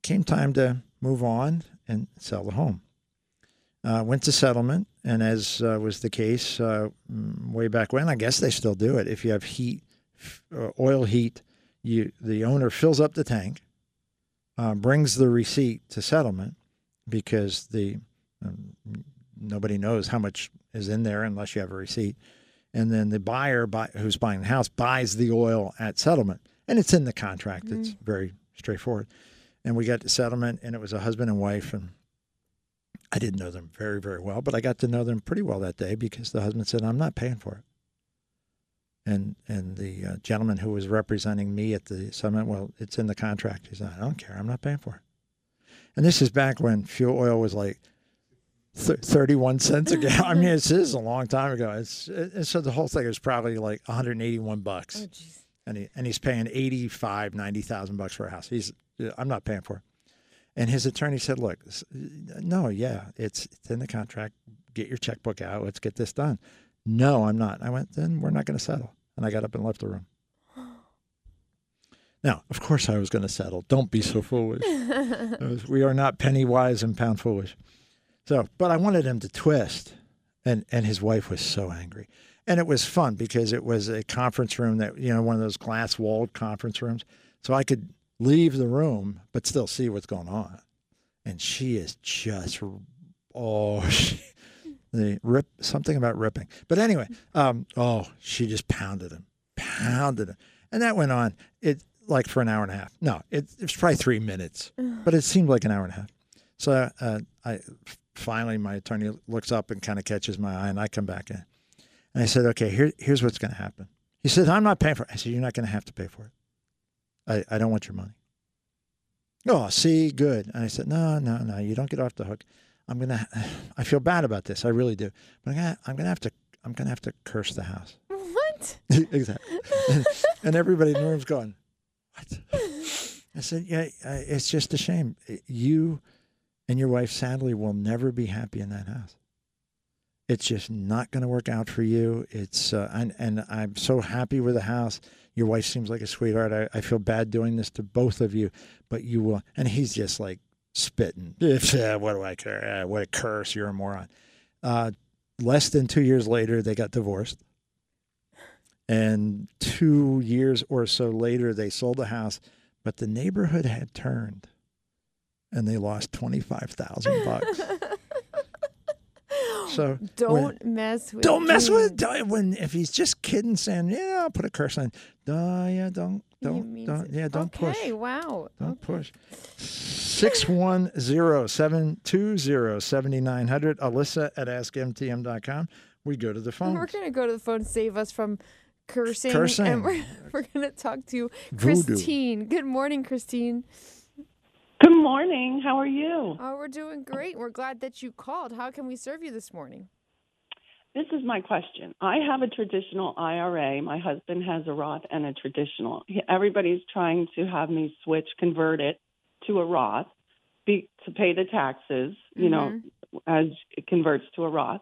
Came time to move on and sell the home. Uh, went to settlement, and as uh, was the case uh, mm, way back when, I guess they still do it. If you have heat, uh, oil heat, you the owner fills up the tank, uh, brings the receipt to settlement because the um, nobody knows how much is in there unless you have a receipt, and then the buyer buy, who's buying the house buys the oil at settlement, and it's in the contract. It's very straightforward. And we got to settlement, and it was a husband and wife, and I didn't know them very very well, but I got to know them pretty well that day because the husband said, "I'm not paying for it." And and the uh, gentleman who was representing me at the settlement, well, it's in the contract. He said, I don't care. I'm not paying for it. And this is back when fuel oil was like 31 cents a gallon. I mean, (laughs) this is a long time ago. It's it, so the whole thing is probably like 181 bucks, Oh and he and he's paying 85, 90,000 bucks for a house. He's I'm not paying for it. And his attorney said, "Look, no, yeah, it's it's in the contract. Get your checkbook out. Let's get this done." No, I'm not. I went, then we're not going to settle. And I got up and left the room. (gasps) Now, of course, I was going to settle. Don't be so foolish. (laughs) We are not penny wise and pound foolish. So, but I wanted him to twist, and and his wife was so angry, and it was fun because it was a conference room that you know one of those glass walled conference rooms, so I could leave the room but still see what's going on, and she is just oh (laughs) she, the rip something about ripping, but anyway, um oh she just pounded him, pounded him, and that went on it like for an hour and a half. No, it, it was probably three minutes, but it seemed like an hour and a half. So uh, I finally, my attorney looks up and kind of catches my eye, and I come back in. And I said, okay, here, here's what's going to happen. He said, I'm not paying for it. I said, you're not going to have to pay for it. I, I don't want your money. Oh, see, good. And I said, no, no, no, you don't get off the hook. I'm going (sighs) to, I feel bad about this. I really do. But I'm going to, I'm going to have to, I'm going to have to curse the house. What? (laughs) exactly. And, (laughs) and everybody in the room's going, what? I said, yeah, it's just a shame. You and your wife, sadly, will never be happy in that house. It's just not going to work out for you. It's uh, and and I'm so happy with the house. Your wife seems like a sweetheart. I, I feel bad doing this to both of you, but you will. And he's just like spitting. (laughs) "Uh, what do I care? Uh, what a curse! You're a moron. Uh, less than two years later, they got divorced. And two years or so later, they sold the house, but the neighborhood had turned, and they lost twenty five thousand bucks. (laughs) So Don't mess with. don't mess with when if he's just kidding, saying yeah, I'll put a curse on. Uh, yeah, don't don't don't it. yeah, don't push. Okay, wow. Don't push. 610-720-7900. Alyssa at askmtm.com. We go to the phone. We're gonna go to the phone, save us from cursing, Cursing. and we're (laughs) we're gonna talk to Voodoo. Christine. Good morning, Christine. Good morning. How are you? Oh, we're doing great. We're glad that you called. How can we serve you this morning? This is my question. I have a traditional IRA. My husband has a Roth and a traditional. Everybody's trying to have me switch, convert it to a Roth be, to pay the taxes, you know, mm-hmm. as it converts to a Roth.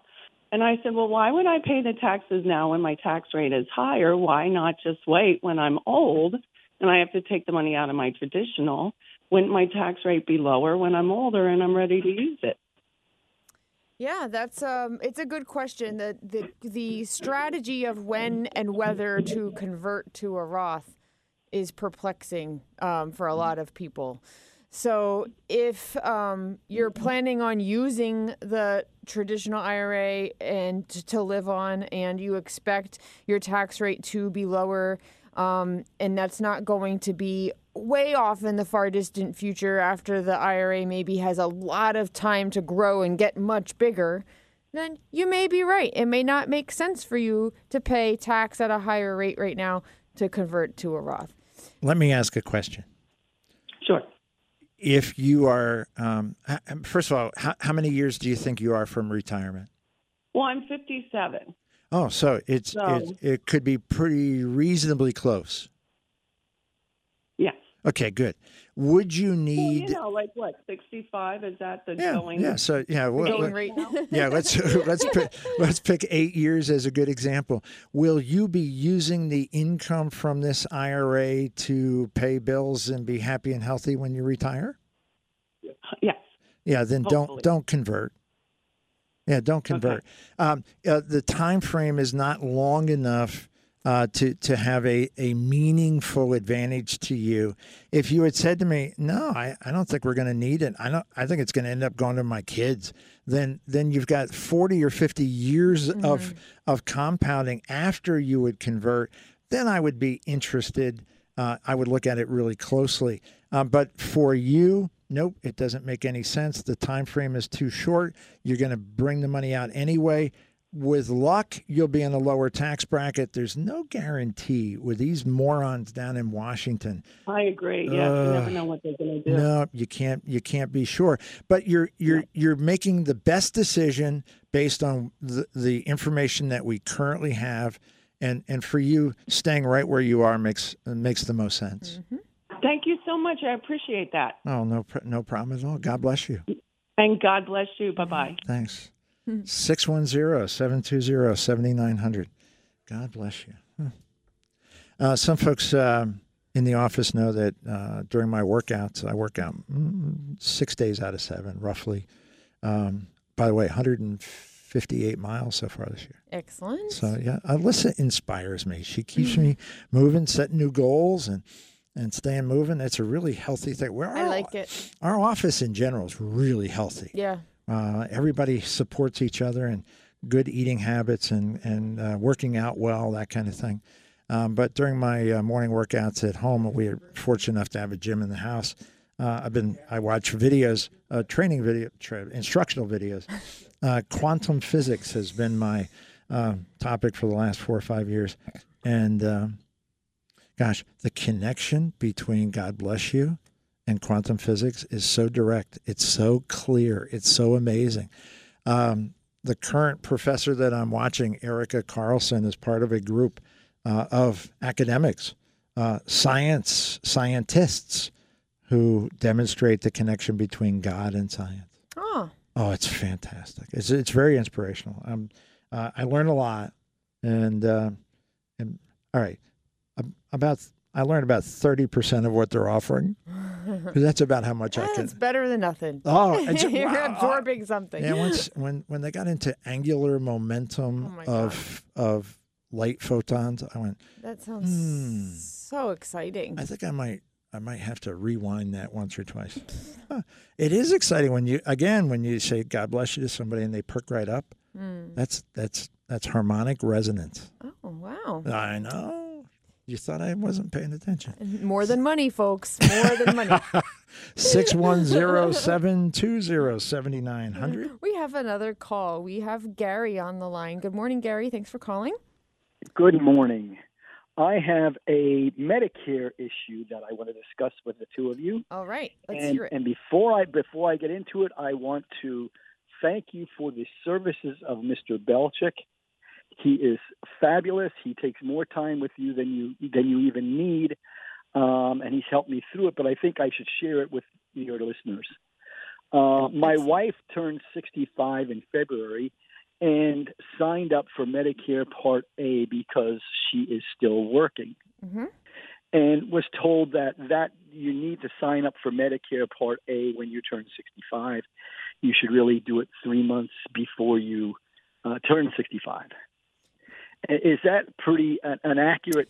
And I said, well, why would I pay the taxes now when my tax rate is higher? Why not just wait when I'm old and I have to take the money out of my traditional? Wouldn't my tax rate be lower when I'm older and I'm ready to use it? Yeah, that's um it's a good question. The the the strategy of when and whether to convert to a Roth is perplexing um, for a lot of people. So if um, you're planning on using the traditional IRA and to live on, and you expect your tax rate to be lower, um, and that's not going to be way off in the far distant future after the IRA maybe has a lot of time to grow and get much bigger, then you may be right. It may not make sense for you to pay tax at a higher rate right now to convert to a Roth. Let me ask a question. Sure. If you are, um, first of all, how, how many years do you think you are from retirement? Well, I'm 57. Oh, so it's So- it, it could be pretty reasonably close. Okay, good. Would you Well, need? you know, like what, 65? Is that the yeah, going? yeah. So yeah, well, going well, rate. yeah. Let's (laughs) let's pick, let's pick eight years as a good example. Will you be using the income from this IRA to pay bills and be happy and healthy when you retire? Yes. Yeah, then Hopefully. don't don't convert. Yeah, don't convert. Um, uh, the time frame is not long enough uh, to to have a, a meaningful advantage to you. If you had said to me, "No, I, I don't think we're going to need it. I don't. I think it's going to end up going to my kids." Then then you've got forty or fifty years of of compounding after you would convert. Then I would be interested. Uh, I would look at it really closely. Um, but for you, nope, it doesn't make any sense. The time frame is too short. You're going to bring the money out anyway. With luck, you'll be in a lower tax bracket. There's no guarantee with these morons down in Washington. I agree. Yes. you never know what they're going to do. No, you can't. You can't be sure. But you're you're you're making the best decision based on the, the information that we currently have, and and for you, staying right where you are makes makes the most sense. Mm-hmm. Thank you so much. I appreciate that. Oh no, no problem at all. God bless you. And God bless you. Bye bye. Thanks. 610-720-7900. God bless you. Huh. Uh, some folks um, in the office know that uh, during my workouts, I work out mm, six days out of seven, roughly. Um, by the way, 158 miles so far this year. Excellent. So yeah, Alyssa inspires me. She keeps me moving, setting new goals, and and staying moving. It's a really healthy thing. Where are I like it. Our office in general is really healthy. Yeah. Uh, everybody supports each other and good eating habits and and uh, working out well, that kind of thing. Um, but during my uh, morning workouts at home, we are fortunate enough to have a gym in the house. Uh, I've been I watch videos, uh, training video, tra- instructional videos. Uh, quantum physics has been my topic for the last four or five years, and um, gosh, the connection between God bless you and quantum physics is so direct. It's so clear. It's so amazing. Um, the current professor that I'm watching, Erica Carlson, is part of a group uh, of academics, uh, science scientists who demonstrate the connection between God and science. Oh, Oh, it's fantastic. It's it's very inspirational. Um, uh, I learn a lot, and uh, and all right, Ab- about I learned about thirty percent of what they're offering. (laughs) 'Cause that's about how much I can. It's better than nothing. Oh, (laughs) it's, You're wow. absorbing something. Yeah, once (laughs) when when they got into angular momentum Oh of of light photons, I went. That sounds Hmm. so exciting. I think I might I might have to rewind that once or twice. Huh. It is exciting when you again when you say God bless you to somebody and they perk right up. Hmm. That's that's that's harmonic resonance. Oh, wow. I know. You thought I wasn't paying attention. More than money, folks. More than money. (laughs) 610-720-7900. we have another call. We have Gary on the line. Good morning, Gary. Thanks for calling. Good morning. I have a Medicare issue that I want to discuss with the two of you. All right. Let's and, hear it. and before I before I get into it, I want to thank you for the services of Mr. Belchick. He is fabulous. He takes more time with you than you than you even need, um, and he's helped me through it. But I think I should share it with your listeners. Uh, my wife turned 65 in February and signed up for Medicare Part A because she is still working hmm and was told that that you need to sign up for Medicare Part A when you turn 65. You should really do it three months before you uh, turn 65. Is that pretty an, an accurate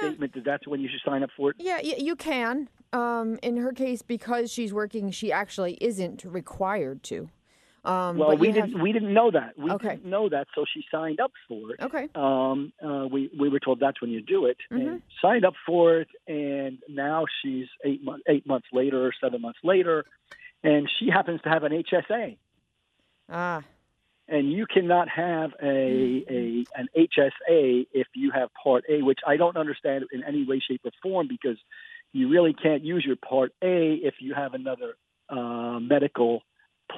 Yeah. statement that that's when you should sign up for it? Yeah, y- you can. Um, in her case, because she's working, she actually isn't required to. Um, Well, we didn't we didn't know that. We Okay. didn't know that, so she signed up for it. Okay. Um, uh, we we were told that's when you do it, Mm-hmm. and signed up for it. And now she's eight months eight months later or seven months later, and she happens to have an HSA. Ah. And you cannot have a, a an HSA if you have Part A, which I don't understand in any way, shape, or form because you really can't use your Part A if you have another uh, medical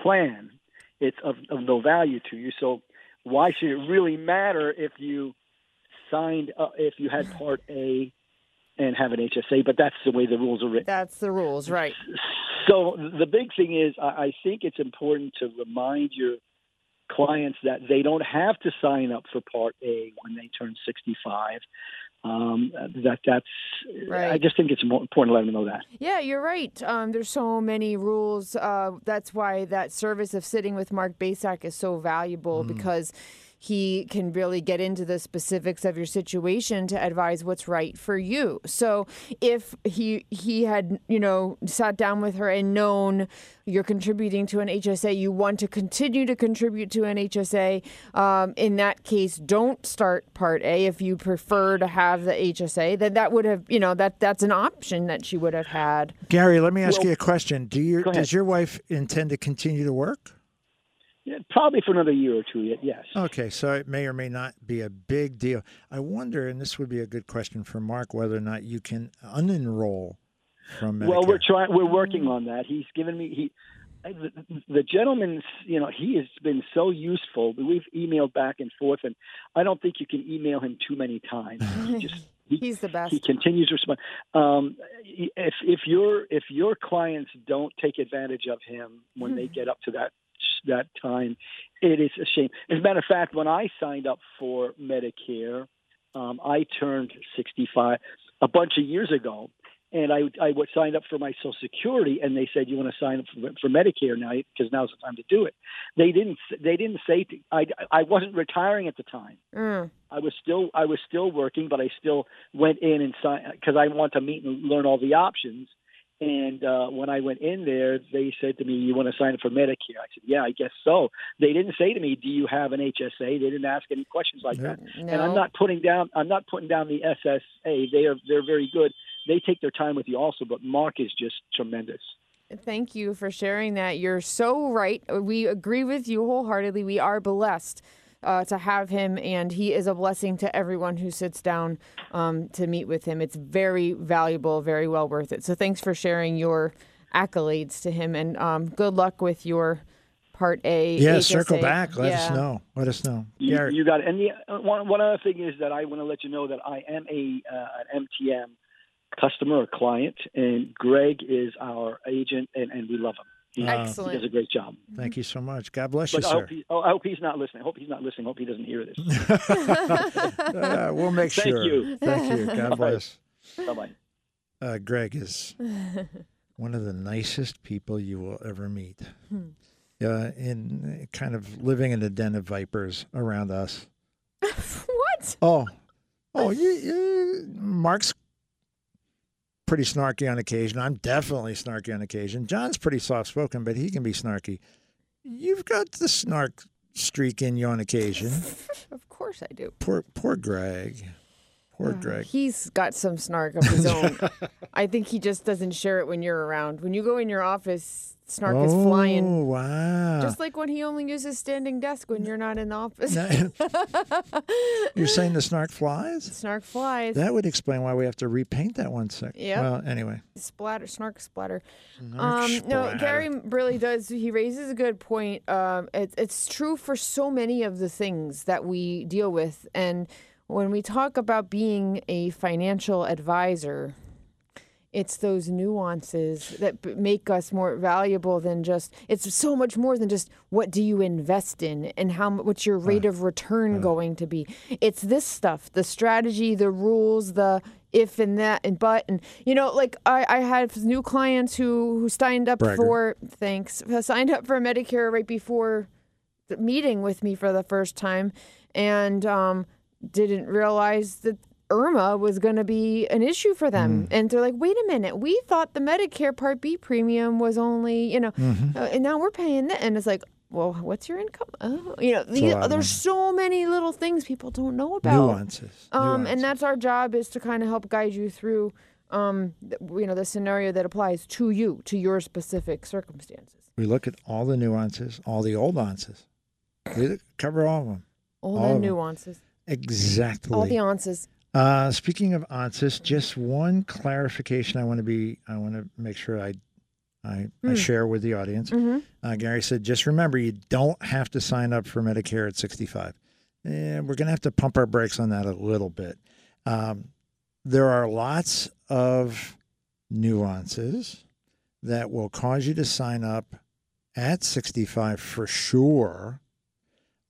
plan. It's of, of no value to you. So why should it really matter if you signed up, if you had Part A and have an HSA? But that's the way the rules are written. That's the rules, right? So the big thing is, I think it's important to remind your clients that they don't have to sign up for Part A when they turn 65. Um, that that's. I just think it's important to let them know that. Yeah, you're right. Um, there's so many rules. Uh, that's why that service of sitting with Mark Basak is so valuable because he can really get into the specifics of your situation to advise what's right for you. So if he he had you know sat down with her and known you're contributing to an HSA, you want to continue to contribute to an HSA. Um, in that case, don't start Part A if you prefer to have the HSA. Then that would have you know that that's an option that she would have had. Gary, let me ask Well- you a question. Do you Go ahead. does your wife intend to continue to work? Yeah, probably for another year or two yet. Yes. Okay, so it may or may not be a big deal. I wonder, and this would be a good question for Mark, whether or not you can unenroll from Medicare. Well, we're trying. We're working on that. He's given me he. The, the gentleman's, you know, he has been so useful. We've emailed back and forth, and I don't think you can email him too many times. He (laughs) just he, He's the best. he continues to respond. Um, if if your if your clients don't take advantage of him when they get up to that that time, it is a shame. As a matter of fact, when I signed up for Medicare, um, I turned 65 a bunch of years ago, and I I would signed up for my Social Security, and they said you want to sign up for, for Medicare now because now's the time to do it. They didn't they didn't say to, I I wasn't retiring at the time. Mm. I was still I was still working, but I still went in and signed because I want to meet and learn all the options. And uh, when I went in there, they said to me, "You want to sign up for Medicare?" I said, "Yeah, I guess so." They didn't say to me, "Do you have an HSA?" They didn't ask any questions like that. And I'm not putting down I'm not putting down the SSA. They are they're very good. They take their time with you also, but Mark is just tremendous. Thank you for sharing that. You're so right. We agree with you wholeheartedly. We are blessed uh, to have him, and he is a blessing to everyone who sits down um, to meet with him. It's very valuable, very well worth it. So thanks for sharing your accolades to him, and um, good luck with your Part A. yeah, HSA. circle back. Let us know. Let us know. You, Gary, you got it. And the uh, one one other thing is that I want to let you know that I am a uh, an MTM customer or client, and Greg is our agent, and, and we love him. He, he does a great job. thank you so much. God bless But you, I sir. hope, he, oh, I hope he's not listening. I hope he's not listening. I hope he doesn't hear this. (laughs) Uh, we'll make Thank sure. you. Thank you. God bless. bye bye. Uh, Greg is (laughs) one of the nicest people you will ever meet. Uh, in kind of living in a den of vipers around us. (laughs) what? Oh, oh, you, you, Mark's pretty snarky on occasion. I'm definitely snarky on occasion. John's pretty soft spoken, but he can be snarky. You've got the snark streak in you on occasion. (laughs) Of course I do. Poor, poor Greg. Poor. He's got some snark of his (laughs) own. I think he just doesn't share it when you're around. When you go in your office, snark is flying. Oh, wow. Just like when he only uses standing desk when you're not in the office. (laughs) You're saying the snark flies? snark flies. That would explain why we have to repaint that one sec. Yep. Well, anyway. splatter, snark splatter. Snark Um, no. Gary really does. He raises a good point. Um, it, it's true for so many of the things that we deal with, and when we talk about being a financial advisor, it's those nuances that b- make us more valuable than just. It's so much more than just what do you invest in and how what's your rate of return going to be. It's this stuff, the strategy, the rules, the if and that and but and you know like I, I had new clients who who signed up Bragger. for thanks (laughs) signed up for Medicare right before the meeting with me for the first time and um, didn't realize that IRMAA was going to be an issue for them. And they're like, wait a minute, we thought the Medicare Part B premium was only, you know, uh, and now we're paying that. And it's like, well, what's your income? Oh, you know, the, of there's so many little things people don't know about. Nuances. Um, nuances. and that's our job is to kind of help guide you through, um, you know, the scenario that applies to you, to your specific circumstances. we look at all the nuances, all the old nuances. We cover all of them. All, All the of 'em. Exactly. all the answers. Uh, speaking of answers, just one clarification I want to be I want to make sure I I, I Mm. share with the audience. Mm-hmm. Uh, Gary said, just remember you don't have to sign up for Medicare at 65. And we're going to have to pump our brakes on that a little bit. Um, there are lots of nuances that will cause you to sign up at 65 for sure.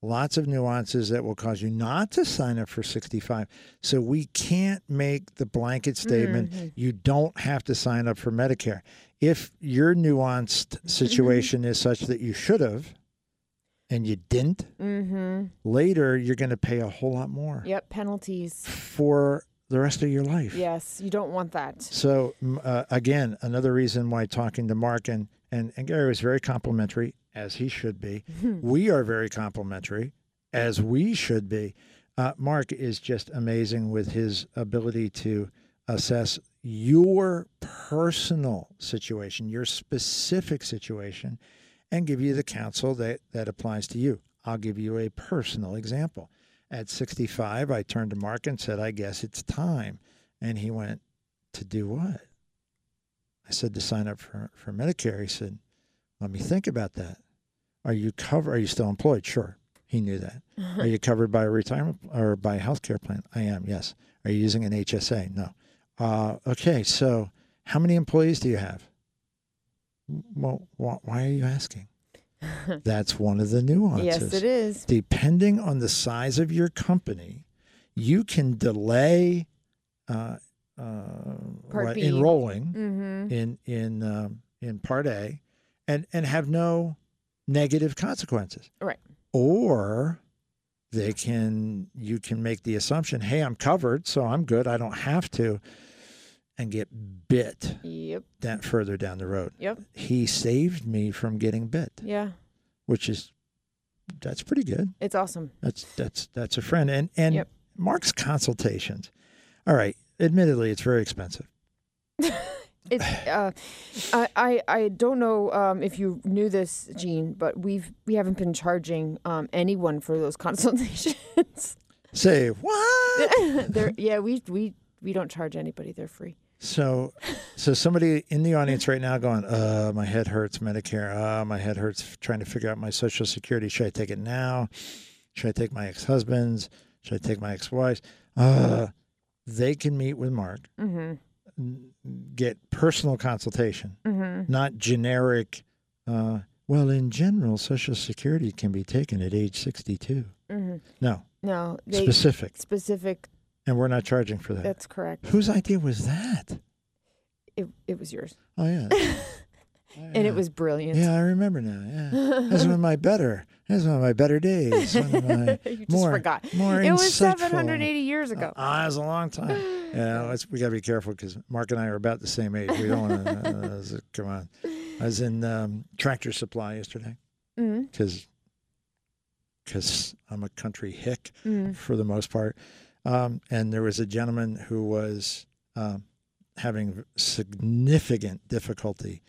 Lots of nuances that will cause you not to sign up for 65. So we can't make the blanket statement Mhm. you don't have to sign up for Medicare. If your nuanced situation is such that you should have and you didn't, Mm-hmm. later you're going to pay a whole lot more Yep. Penalties. for the rest of your life. Yes, you don't want that. So uh, again, another reason why talking to Mark and, and, and Gary was very complimentary, as he should be. (laughs) we are very complimentary, as we should be. Uh, Mark is just amazing with his ability to assess your personal situation, your specific situation, and give you the counsel that, that applies to you. I'll give you a personal example. At 65, I turned to Mark and said, I guess it's time. And he went, To do what? I said, To sign up for, for Medicare. He said, Let me think about that. Are you covered? Are you still employed? Sure. He knew that. Are you covered by a retirement or by a health care plan? I am, yes. Are you using an HSA? No. Uh, okay, so how many employees do you have? Well, wh- why are you asking? (laughs) That's one of the nuances yes, it is. depending on the size of your company, you can delay uh, uh, Part what, B. enrolling Mm-hmm. in in um, in Part A, and and have no negative consequences. Right. Or they can you can make the assumption, hey, I'm covered, so I'm good. I don't have to, and get bit Yep. that further down the road. Yep. He saved me from getting bit, Yeah. which is that's pretty good. It's awesome. That's that's that's a friend. And and Yep. Mark's consultations. All right. Admittedly, it's very expensive. (laughs) It's uh, I, I I don't know um, if you knew this, Gene, but we've we haven't been charging um, anyone for those (laughs) consultations. Say what? (laughs) They're yeah, we we we don't charge anybody. They're free. so, so somebody in the audience right now going, "Uh, my head hurts. Medicare. Uh, my head hurts. Trying to figure out my Social Security. Should I take it now? Should I take my ex-husband's? Should I take my ex-wife's? Uh, they can meet with Mark, Mm-hmm. Get personal consultation, Mm-hmm. not generic. Uh, well, in general, Social Security can be taken at age 62. Mm-hmm. No, No, specific, specific. and we're not charging for that. That's correct. Whose idea was that? It it was yours, Oh yeah, (laughs) and it was brilliant. Yeah, I remember now. Yeah, that's one of my better. That's one of my better days. One of my (laughs) you just more, forgot. More It was 780 years ago. Ah, that was a long time. (laughs) Yeah, let's, we got to be careful because Mark and I are about the same age. We don't want to. Uh, come on. I was in um, Tractor Supply yesterday mm-hmm. because because I'm a country hick Mm-hmm. for the most part. Um, and there was a gentleman who was um, having significant difficulty.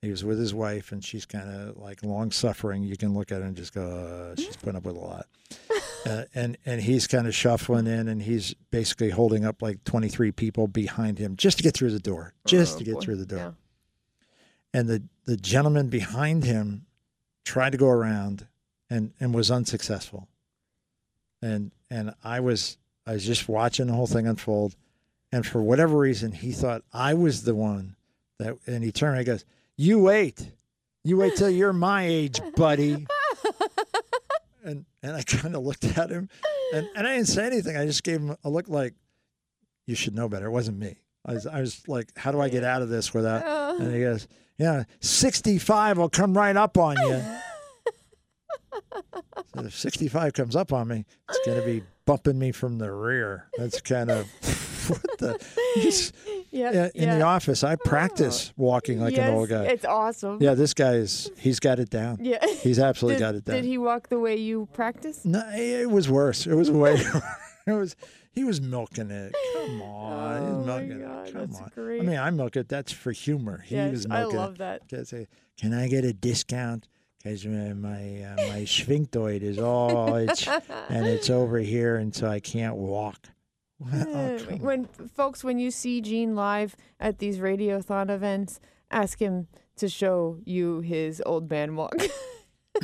He was with his wife, and she's kind of like long suffering. You can look at her and just go, uh, she's putting up with a lot. Uh, and and he's kind of shuffling in, and he's basically holding up like 23 people behind him just to get through the door, just Oh, to get boy. through the door. Yeah. and the the gentleman behind him tried to go around and and was unsuccessful. And and i was i was just watching the whole thing unfold. And for whatever reason he thought i was the one that and he turned around and he goes you wait. You wait till you're my age buddy (laughs) and and i (laughs) kind of looked at him and and i didn't say anything i just gave him a look like you should know better it wasn't me i was, I was like how do i get out of this without oh. and he goes, Yeah, 65 will come right up on you. (laughs) so if 65 comes up on me, it's going to be bumping me from the rear. That's kind of (laughs) what the. Yeah, in the office. I practice walking like yes, an old guy. It's awesome. Yeah, this guy is. He's got it down. Yeah. He's absolutely did, got it down. Did he walk the way you practice? No, it was worse. It was way. (laughs) (laughs) it was. He was milking it. Come on, Oh he's milking God, it. Come that's on. great. I mean, I milk it. That's for humor. He yes, was I milking love it. that. Can I say, can I get a discount? Because my my, uh, my sphinctoid is all it's (laughs) and it's over here, and so I can't walk. Oh, (laughs) Uh, when folks, when you see Gene live at these radiothon events, ask him to show you his old man walk. (laughs)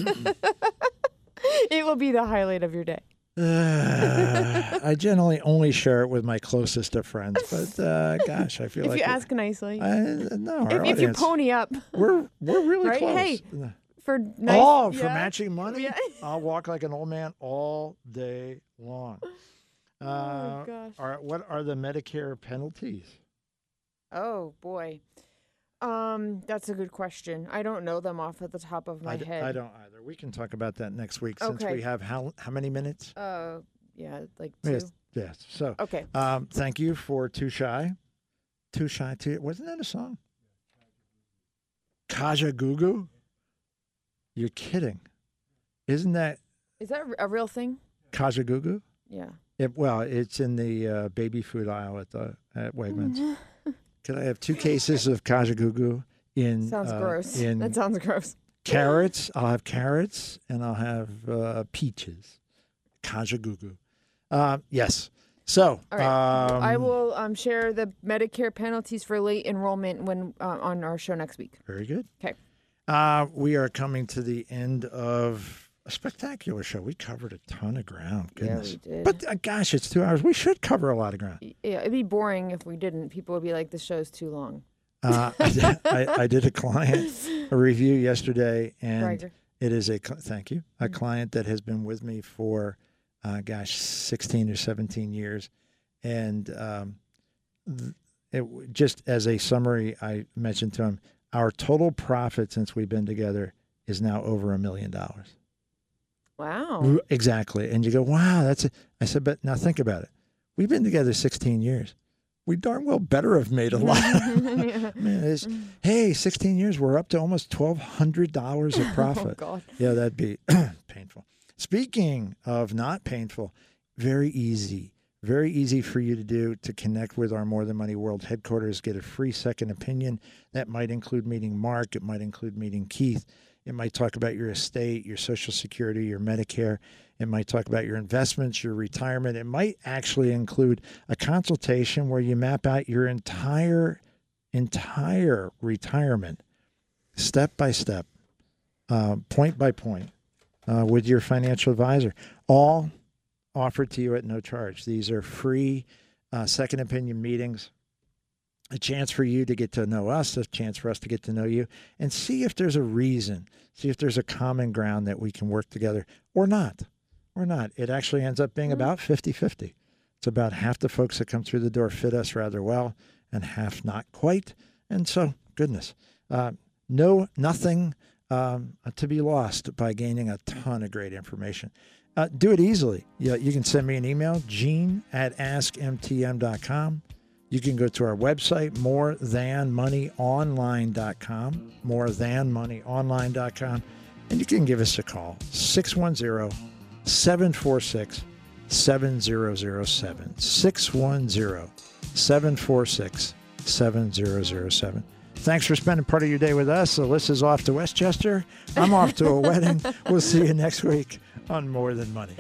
it will be the highlight of your day. Uh, (sighs) I generally only share it with my closest of friends, (laughs) but uh, gosh, I feel like if like you ask nicely, I, no, if, if you pony up we're we're really Right? close. Hey, for nice, oh, for matching money, Yeah. I'll walk like an old man all day long. Oh Uh, gosh. are, what are the Medicare penalties? Oh boy. Um, that's a good question. I don't know them off at the top of my I, d- head. I don't either. We can talk about that next week since we have how how many minutes? Uh, yeah, like two. Yes, yes. So, Okay. um, thank you for Too Shy. Too Shy, too. Wasn't that a song? Kajagoogoo? You're kidding. Isn't that Is that a real thing? Kajagoogoo? Yeah. It, well, it's in the uh, baby food aisle at the at Wegmans. Could I have two cases of Kajagoogoo in Sounds uh, gross. in That sounds gross. carrots? I'll have carrots and I'll have uh, peaches. Kajagoogoo. Uh, yes. So right. um, I will um, share the Medicare penalties for late enrollment when uh, on our show next week. Very good. 'Kay. Uh, we are coming to the end of a spectacular show. We covered a ton of ground. Goodness. Yeah, we did. But uh, gosh, it's two hours. We should cover a lot of ground. yeah, it'd be boring if we didn't. People would be like, "The show's too long." Uh, (laughs) I, did- I, I did a client (laughs) a review yesterday, and it is a thank you a client that has been with me for, uh, gosh, sixteen or seventeen years, and um, it just as a summary, I mentioned to him our total profit since we've been together is now over a million dollars. Wow. Exactly, and you go, wow, that's. it. I said, but now think about it. We've been together sixteen years. We darn well better have made a lot. (laughs) Yeah. I mean, it's, hey, 16 years, we're up to almost $1,200 of (laughs) Oh profit. God. yeah, that'd be (clears throat) painful. Speaking of not painful, very easy. Very easy for you to do to connect with our More Than Money World headquarters, get a free second opinion. That might include meeting Mark, it might include meeting Keith. It might talk about your estate, your Social Security, your Medicare. It might talk about your investments, your retirement. It might actually include a consultation where you map out your entire entire retirement step by step, uh, point by point, uh, with your financial advisor, all offered to you at no charge. These are free uh, second opinion meetings, a chance for you to get to know us, a chance for us to get to know you, and see if there's a reason, see if there's a common ground that we can work together or not. Or not. It actually ends up being about 50 50. It's about half the folks that come through the door fit us rather well, and half not quite. And so, goodness, uh, no, nothing um, to be lost by gaining a ton of great information. Uh, do it easily. Yeah, you can send me an email, gene at askmtm.com. You can go to our website, morethanmoneyonline.com, morethanmoneyonline.com, and you can give us a call, 610 746 7007. 610 746 7007. Thanks for spending part of your day with us. Alyssa's off to West Chester. I'm off to a (laughs) wedding. We'll see you next week on More Than Money.